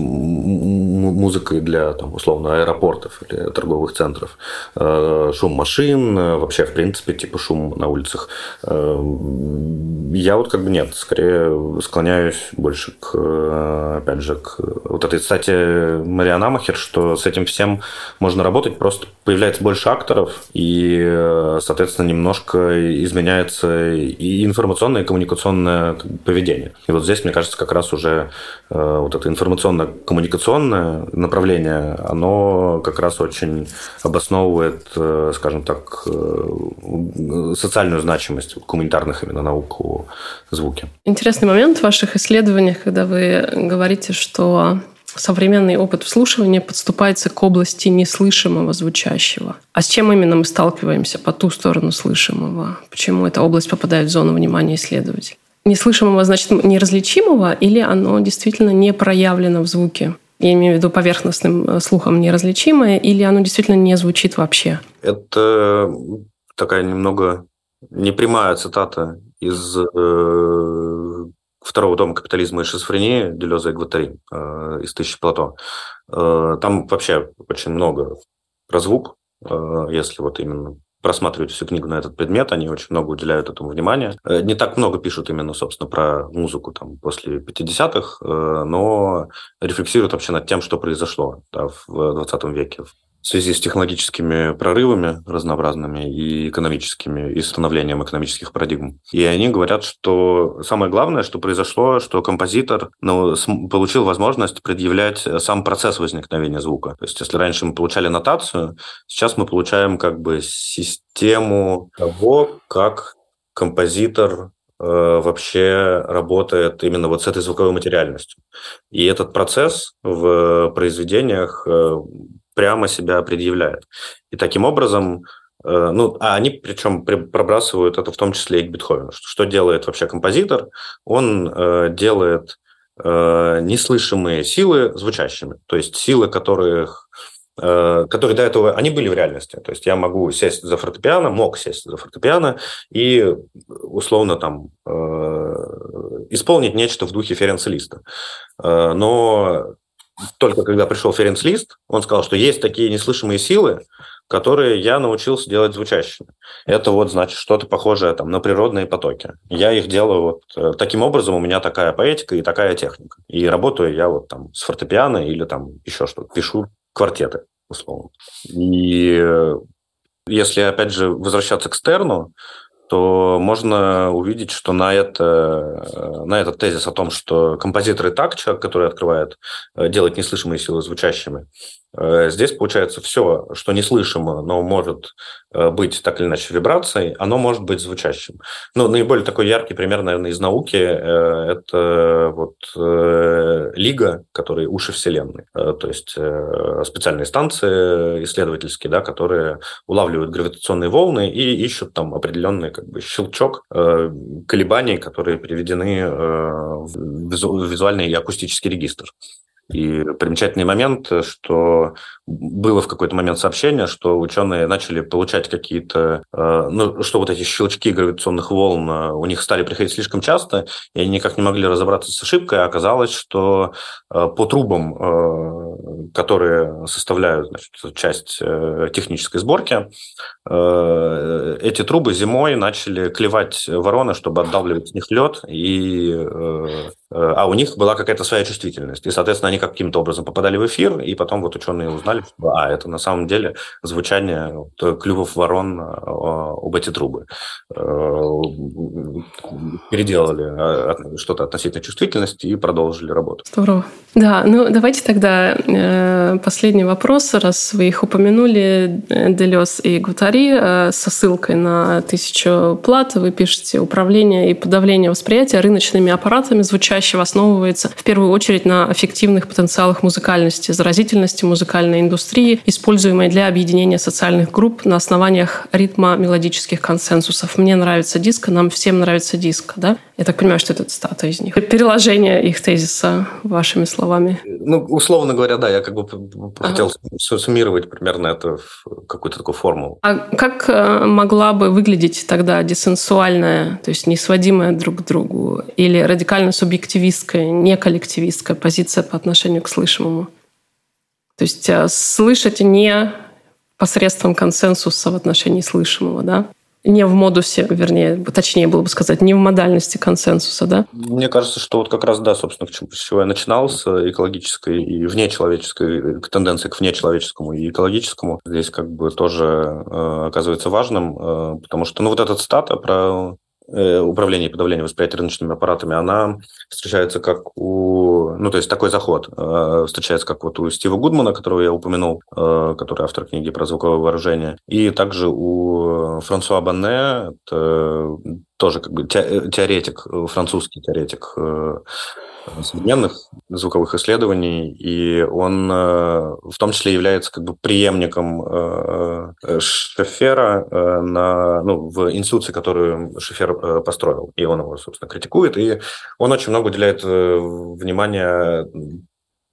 музыкой для, там, условно, аэропортов или торговых центров. Э, шум машин, вообще, в принципе, типа шум на улицах. Я вот как бы нет, скорее склоняюсь больше к, опять же, к вот этой кстати, Мариана Махер, что с этим всем можно работать, просто появляется больше акторов, и, соответственно, немножко изменяется и информационное, и коммуникационное поведение. И вот здесь, мне кажется, как раз уже э, вот это информационно-коммуникационное направление, оно как раз очень обосновывает, э, скажем так, э, социальную значимость гуманитарных именно наук о звуке. Интересный момент в ваших исследованиях, когда вы говорите, что современный опыт вслушивания подступается к области неслышимого звучащего. А с чем именно мы сталкиваемся по ту сторону слышимого? Почему эта область попадает в зону внимания исследователей? Неслышимого значит неразличимого или оно действительно не проявлено в звуке? Я имею в виду поверхностным э, слухом неразличимое, или оно действительно не звучит вообще? Это такая немного непрямая цитата из э, второго дома капитализма и шизофрении Делеза и Гватари э, из «Тысячи Плато». Э, там вообще очень много про звук, э, если вот именно просматривать всю книгу на этот предмет, они очень много уделяют этому внимания. Э, не так много пишут именно, собственно, про музыку там после 50-х, э, но рефлексируют вообще над тем, что произошло да, в 20 веке в связи с технологическими прорывами разнообразными и экономическими, и становлением экономических парадигм. И они говорят, что самое главное, что произошло, что композитор ну, получил возможность предъявлять сам процесс возникновения звука. То есть, если раньше мы получали нотацию, сейчас мы получаем как бы систему того, как композитор э, вообще работает именно вот с этой звуковой материальностью. И этот процесс в произведениях э, прямо себя предъявляет. И таким образом, э, ну, а они причем пробрасывают это в том числе и к Бетховену. Что делает вообще композитор? Он э, делает э, неслышимые силы звучащими. То есть силы, которых которые до этого, они были в реальности. То есть я могу сесть за фортепиано, мог сесть за фортепиано и условно там исполнить нечто в духе Ференца Листа. Но только когда пришел Ференц Лист, он сказал, что есть такие неслышимые силы, которые я научился делать звучащими. Это вот, значит, что-то похожее там, на природные потоки. Я их делаю вот э, таким образом, у меня такая поэтика и такая техника. И работаю я вот там с фортепиано или там еще что-то, пишу квартеты, условно. И если, опять же, возвращаться к Стерну, то можно увидеть, что на, это, на этот тезис о том, что композитор и так человек, который открывает, делать неслышимые силы звучащими, Э, здесь получается все, что неслышимо, но может э, быть так или иначе вибрацией, оно может быть звучащим. Ну, наиболее такой яркий пример, наверное, из науки э, – это вот Лига, который уши Вселенной. То есть специальные станции исследовательские, да, которые улавливают гравитационные волны и ищут там определенный как бы, щелчок колебаний, которые приведены в визуальный и акустический регистр. И примечательный момент, что было в какой-то момент сообщение, что ученые начали получать какие-то, э, ну, что вот эти щелчки гравитационных волн э, у них стали приходить слишком часто, и они никак не могли разобраться с ошибкой, а оказалось, что э, по трубам, которые составляют значит, часть технической сборки, эти трубы зимой начали клевать вороны, чтобы отдавливать с них лед, и, а у них была какая-то своя чувствительность. И, соответственно, они каким-то образом попадали в эфир, и потом вот ученые узнали, что а, это на самом деле звучание вот, клювов ворон а, об эти трубы. Э, переделали а, что-то относительно чувствительности и продолжили работу. Здорово. Да, ну давайте тогда э, последний вопрос, раз вы их упомянули, Делес и Гутари, э, со ссылкой на тысячу плат вы пишете «Управление и подавление восприятия рыночными аппаратами звучащего основывается в первую очередь на эффективных потенциалах музыкальности, заразительности музыкальной индустрии, используемой для объединения социальных групп на основаниях ритма мелодических консенсусов. Мне нравится диско, нам всем нравится диско, да? Я так понимаю, что это цитата из них. Переложение их тезиса вашими словами. Ну, условно говоря, да, я как бы хотел ага. суммировать примерно это в какую-то такую формулу. А как э, могла бы выглядеть тогда десенсуальная, то есть не сводимая друг к другу, или радикально субъективистская, не коллективистская позиция по отношению к слышимому. То есть э, слышать не посредством консенсуса в отношении слышимого, да? Не в модусе, вернее, точнее было бы сказать, не в модальности консенсуса, да? Мне кажется, что вот как раз, да, собственно, с чего я начинал, с экологической и внечеловеческой, к тенденции к внечеловеческому и экологическому, здесь как бы тоже э, оказывается важным, э, потому что, ну, вот эта цитата про управления и подавления восприятия рыночными аппаратами, она встречается как у... Ну, то есть такой заход э, встречается как вот у Стива Гудмана, которого я упомянул, э, который автор книги про звуковое вооружение, и также у Франсуа Банне, это тоже как бы теоретик, французский теоретик современных звуковых исследований, и он э, в том числе является как бы преемником э, э, Шефера на, ну, в институции, которую Шефер построил. И он его, собственно, критикует, и он очень много уделяет внимания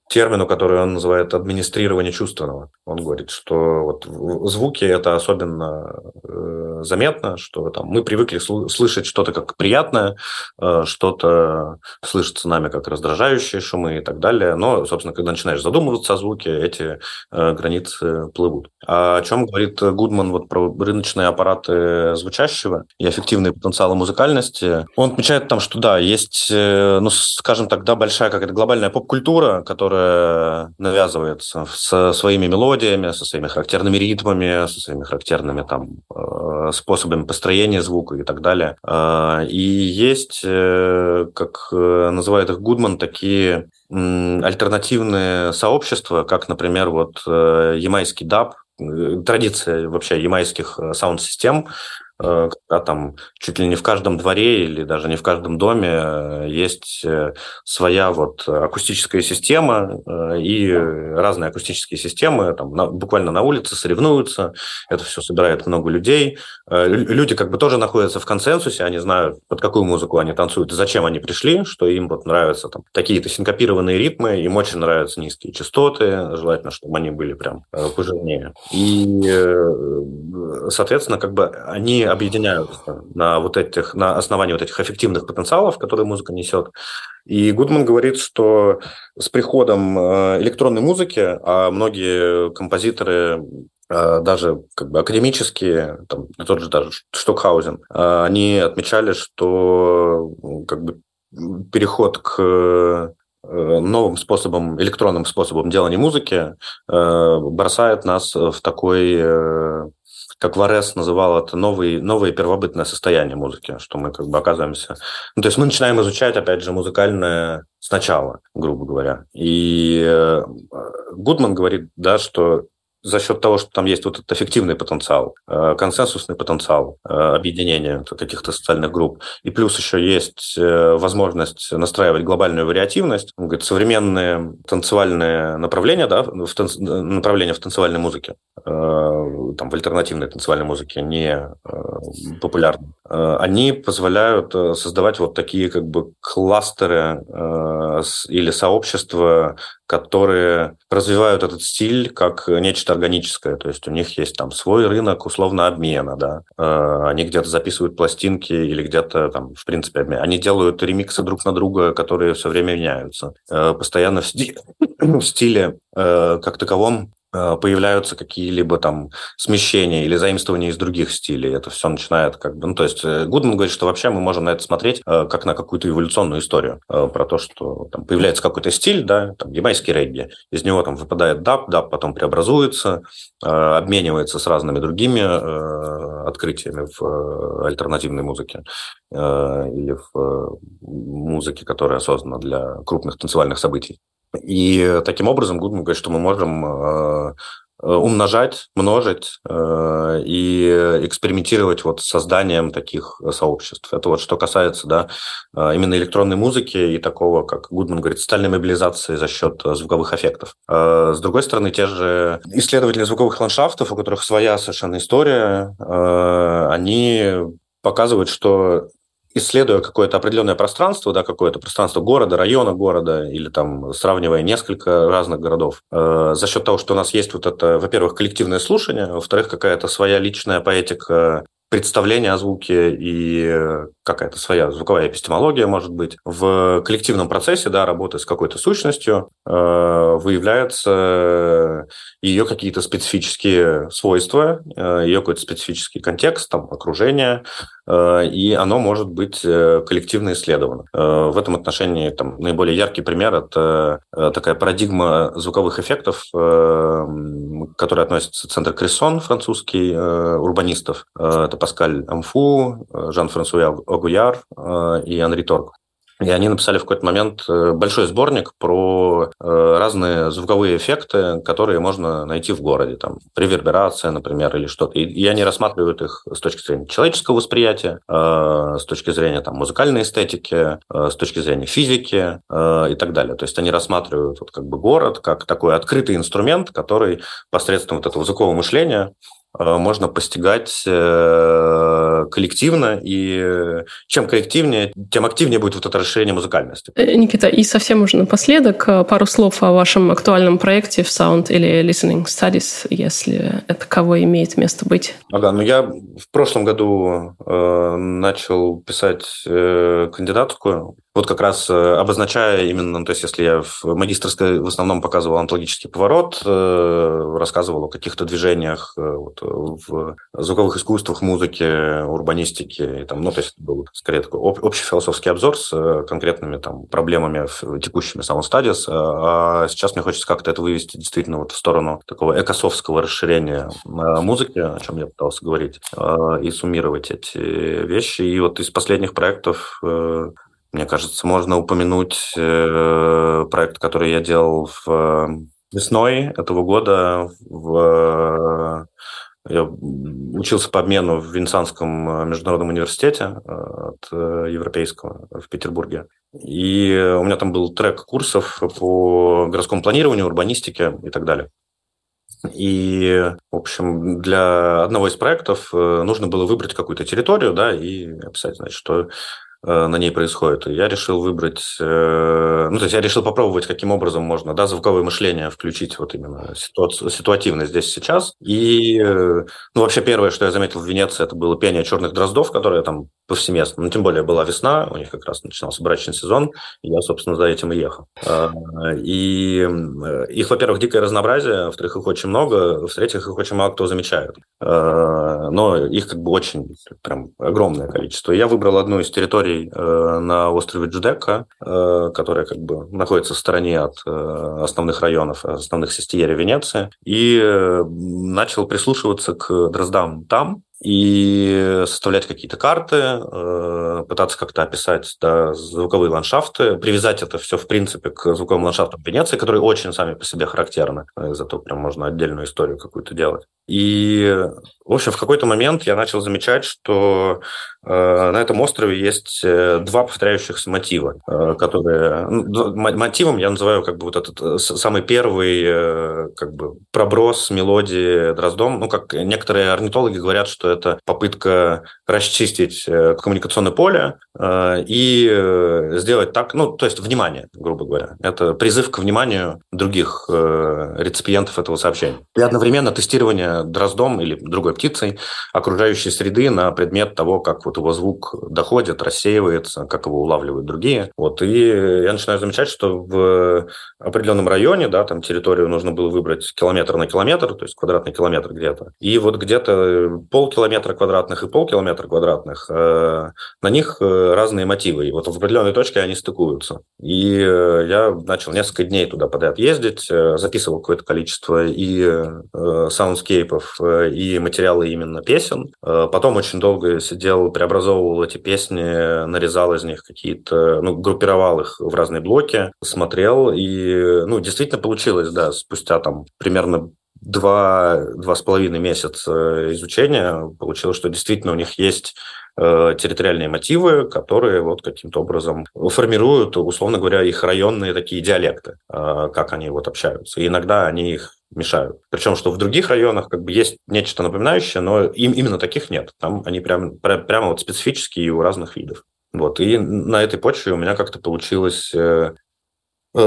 термину, который он называет администрирование чувственного. Он говорит, что вот в звуке это особенно э, заметно, что там мы привыкли слышать что-то как приятное, э, что-то слышится нами как раздражающие шумы и так далее. Но, собственно, когда начинаешь задумываться о звуке, эти э, границы плывут. А о чем говорит Гудман вот про рыночные аппараты звучащего и эффективные потенциалы музыкальности? Он отмечает там, что да, есть, э, ну, скажем так, да, большая какая-то глобальная поп-культура, которая которая навязывается со своими мелодиями, со своими характерными ритмами, со своими характерными там э, способами построения звука и так далее. Э, и есть, э, как называет их Гудман, такие альтернативные сообщества, как, например, вот ямайский даб, традиция вообще ямайских саунд-систем, Э, когда там чуть ли не в каждом дворе или даже не в каждом доме э, есть э, своя вот акустическая система и разные акустические системы там буквально на улице соревнуются, это все собирает много людей. Люди как бы тоже находятся в консенсусе, они знают, под какую музыку они танцуют зачем они пришли, что им вот нравятся там такие-то синкопированные ритмы, им очень нравятся низкие частоты, желательно, чтобы они были прям пожирнее. И, соответственно, как бы они объединяются на вот этих, на основании вот этих эффективных потенциалов, которые музыка несет. И Гудман говорит, что с приходом э, электронной музыки, а многие композиторы э, даже как бы академические, там, тот же даже Штокхаузен, э, они отмечали, что как бы переход к новым способом, электронным способом делания музыки бросает нас в такой, как Варес называл это, новый, новое первобытное состояние музыки, что мы как бы оказываемся... Ну, то есть мы начинаем изучать, опять же, музыкальное сначала, грубо говоря. И э, Гудман говорит, да, что за счет того, что там есть вот этот эффективный потенциал, э, консенсусный потенциал э, объединения каких-то социальных групп, и плюс еще есть э, возможность настраивать глобальную вариативность. Он говорит, современные танцевальные направления, да, в танц... направления в танцевальной музыке, там, в альтернативной танцевальной музыке, не популярны, они позволяют создавать вот такие как бы кластеры или сообщества которые развивают этот стиль как нечто органическое. То есть у них есть там свой рынок условно обмена, да. Э, они где-то записывают пластинки или где-то там, в принципе, обмен. Они делают ремиксы друг на друга, которые все время меняются. Э, постоянно в, стиле, в стиле э, как таковом Э, появляются какие-либо там смещения или заимствования из других стилей. Это все начинает как бы... Ну, то есть э, Гудман говорит, что вообще мы можем на это смотреть э, как на какую-то эволюционную историю. Про то, что там появляется какой-то стиль, да, там ямайский регги, из него там выпадает даб, даб потом преобразуется, обменивается с разными другими открытиями в альтернативной музыке или в музыке, которая создана для крупных танцевальных событий. И таким образом Гудман говорит, что мы можем э, э, умножать, множить э, и экспериментировать вот с созданием таких сообществ. Это вот что касается да, именно электронной музыки и такого, как Гудман говорит, социальной мобилизации за счет звуковых эффектов. С другой стороны, те же исследователи звуковых ландшафтов, у которых своя совершенно история, они показывают, что исследуя какое-то определенное пространство, да, какое-то пространство города, района города, или там сравнивая несколько разных городов, э, за счет того, что у нас есть вот это, во-первых, коллективное слушание, во-вторых, какая-то своя личная поэтика представление о звуке и какая-то своя звуковая эпистемология, может быть. В коллективном процессе да, работы с какой-то сущностью э, выявляются ее какие-то специфические свойства, э, ее какой-то специфический контекст, там, окружение, э, и оно может быть э, коллективно исследовано. Э, в этом отношении там, наиболее яркий пример – это э, такая парадигма звуковых эффектов, э, которая относится к центру Крессон, французский, э, урбанистов. Э, это Паскаль Амфу, э, Жан-Франсуа Огуяр э, и Анри Торг. И они написали в какой-то момент э, большой сборник про разные звуковые эффекты, которые можно найти в городе. Там реверберация, например, или что-то. И, они рассматривают их с точки зрения человеческого восприятия, с точки зрения там, музыкальной эстетики, с точки зрения физики и так далее. То есть они рассматривают вот, как бы город как такой открытый инструмент, который посредством вот этого звукового мышления Э, можно постигать э, коллективно, и чем коллективнее, тем активнее будет вот это расширение музыкальности. Э, Никита, и совсем уже напоследок пару слов о вашем актуальном проекте в Sound или Listening Studies, если это кого имеет место быть. Ага, ну я в прошлом году э, начал писать э, кандидатскую вот как раз э, обозначая именно, то есть если я в магистрской в основном показывал онтологический поворот, э, рассказывал о каких-то движениях э, вот, в звуковых искусствах, музыке, урбанистике, и там, ну, то есть был скорее такой общий философский обзор с конкретными там проблемами текущими Sound Studies, а сейчас мне хочется как-то это вывести действительно вот в сторону такого экосовского расширения музыки, о чем я пытался говорить, и суммировать эти вещи. И вот из последних проектов мне кажется, можно упомянуть э, проект, который я делал в э, весной этого года. В, э, я учился по обмену в Венецианском международном университете от Европейского в Петербурге. И у меня там был трек курсов по городскому планированию, урбанистике и так далее. И, в общем, для одного из проектов нужно было выбрать какую-то территорию, да, и описать, значит, что на ней происходит. И я решил выбрать, э, ну, то есть я решил попробовать, каким образом можно, да, звуковое мышление включить вот именно ситуацию, ситуативно здесь сейчас. И, э, ну, вообще первое, что я заметил в Венеции, это было пение черных дроздов, которое там повсеместно. Ну, тем более была весна, у них как раз начинался брачный сезон, и я, собственно, за этим и ехал. А, и их, во-первых, дикое разнообразие, во-вторых, их очень много, в-третьих, их очень мало кто замечает. А, но их как бы очень, прям огромное количество. Я выбрал одну из территорий э, на острове Джудека, э, которая как бы находится в стороне от э, основных районов, основных сестиерий Венеции, и начал прислушиваться к дроздам там, и составлять какие-то карты, э, пытаться как-то описать да, звуковые ландшафты, привязать это все, в принципе, к звуковым ландшафтам Венеции, которые очень сами по себе характерны. Зато прям можно отдельную историю какую-то делать. И, в общем, в какой-то момент я начал замечать, что э, на этом острове есть э, два повторяющихся мотива, э, которые... Ну, мотивом я называю как бы вот этот э, самый первый э, как бы проброс мелодии Дроздом. Ну, как некоторые орнитологи говорят, что это попытка расчистить э, коммуникационное поле э, и э, сделать так, ну, то есть внимание, грубо говоря. Это призыв к вниманию других реципиентов этого сообщения. И одновременно тестирование дроздом или другой птицей окружающей среды на предмет того, как вот его звук доходит, рассеивается, как его улавливают другие. Вот. И я начинаю замечать, что в определенном районе, да, там территорию нужно было выбрать километр на километр, то есть квадратный километр где-то. И вот где-то полкилометра квадратных и полкилометра квадратных, э, на них э, разные мотивы. И вот в определенной точке они стыкуются. И э, я начал несколько дней туда подряд ездить, записывал какое-то количество и soundscape китов э, и материалы именно песен. Потом очень долго сидел, преобразовывал эти песни, нарезал из них какие-то, ну, группировал их в разные блоки, смотрел, и, ну, действительно получилось, да, спустя там примерно два, два с половиной месяца изучения получилось, что действительно у них есть э, территориальные мотивы, которые вот каким-то образом формируют, условно говоря, их районные такие диалекты, как они вот общаются. И иногда они их мешают. Причем, что в других районах как бы есть нечто напоминающее, но им именно таких нет. Там они прям, прямо вот специфические у разных видов. Вот. И на этой почве у меня как-то получилось э, Э,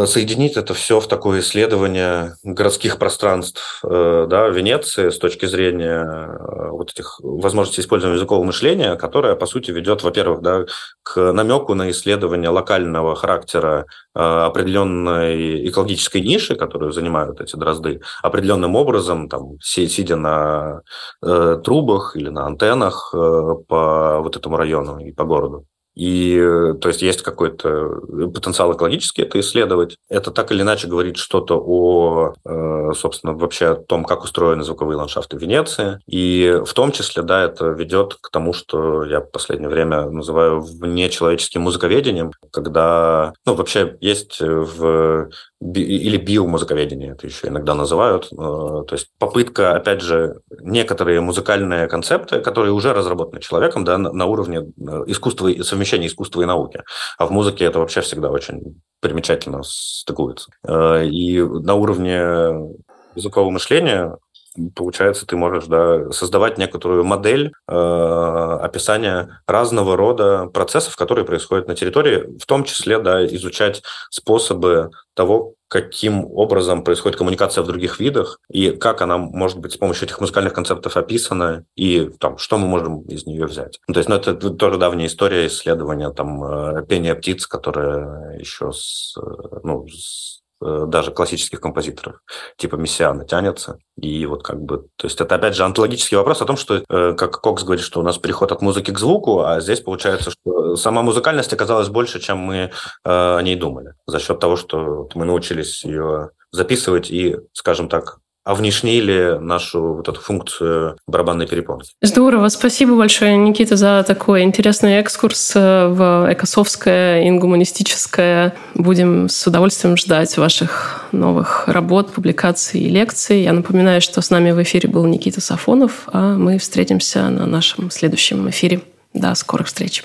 соединить это все в такое исследование городских пространств э, да, Венеции с точки зрения э, вот этих возможностей использования языкового мышления, которое, по сути, ведет, во-первых, да, к намеку на исследование локального характера определенной экологической ниши, которую занимают эти дрозды, определенным образом, там, сидя на трубах или на антеннах по вот этому району и по городу. И, э, то есть, есть какой-то потенциал экологический это исследовать. Это так или иначе говорит что-то о, э, собственно, вообще о том, как устроены звуковые ландшафты Венеции. И в том числе, да, это ведет к тому, что я в последнее время называю внечеловеческим музыковедением, когда, ну, вообще есть в или биомузыковедение, это еще иногда называют. Э, то есть попытка, опять же, некоторые музыкальные концепты, которые уже разработаны человеком да, на уровне э, искусства, совмещения искусства и науки. А в музыке это вообще всегда очень примечательно стыкуется. Э, и на уровне языкового мышления получается, ты можешь да, создавать некоторую модель э, описания разного рода процессов, которые происходят на территории, в том числе да, изучать способы того, каким образом происходит коммуникация в других видах, и как она может быть с помощью этих музыкальных концептов описана, и там, что мы можем из нее взять. Ну, то есть, ну, это тоже давняя история исследования там, э, пения птиц, которые еще с, э, ну, с даже классических композиторов, типа Мессиана, тянется. И вот как бы, то есть это опять же антологический вопрос о том, что, э, как Кокс говорит, что у нас переход от музыки к звуку, а здесь получается, что сама музыкальность оказалась больше, чем мы э, о ней думали, за счет того, что мы научились ее записывать и, скажем так, внешнили нашу вот эту функцию барабанной перепонки. Здорово. Спасибо большое, Никита, за такой интересный экскурс э, в экосовское, ингуманистическое. Будем с удовольствием ждать ваших новых работ, публикаций и лекций. Я напоминаю, что с нами в эфире был Никита Сафонов, а мы встретимся на нашем следующем эфире. До скорых встреч.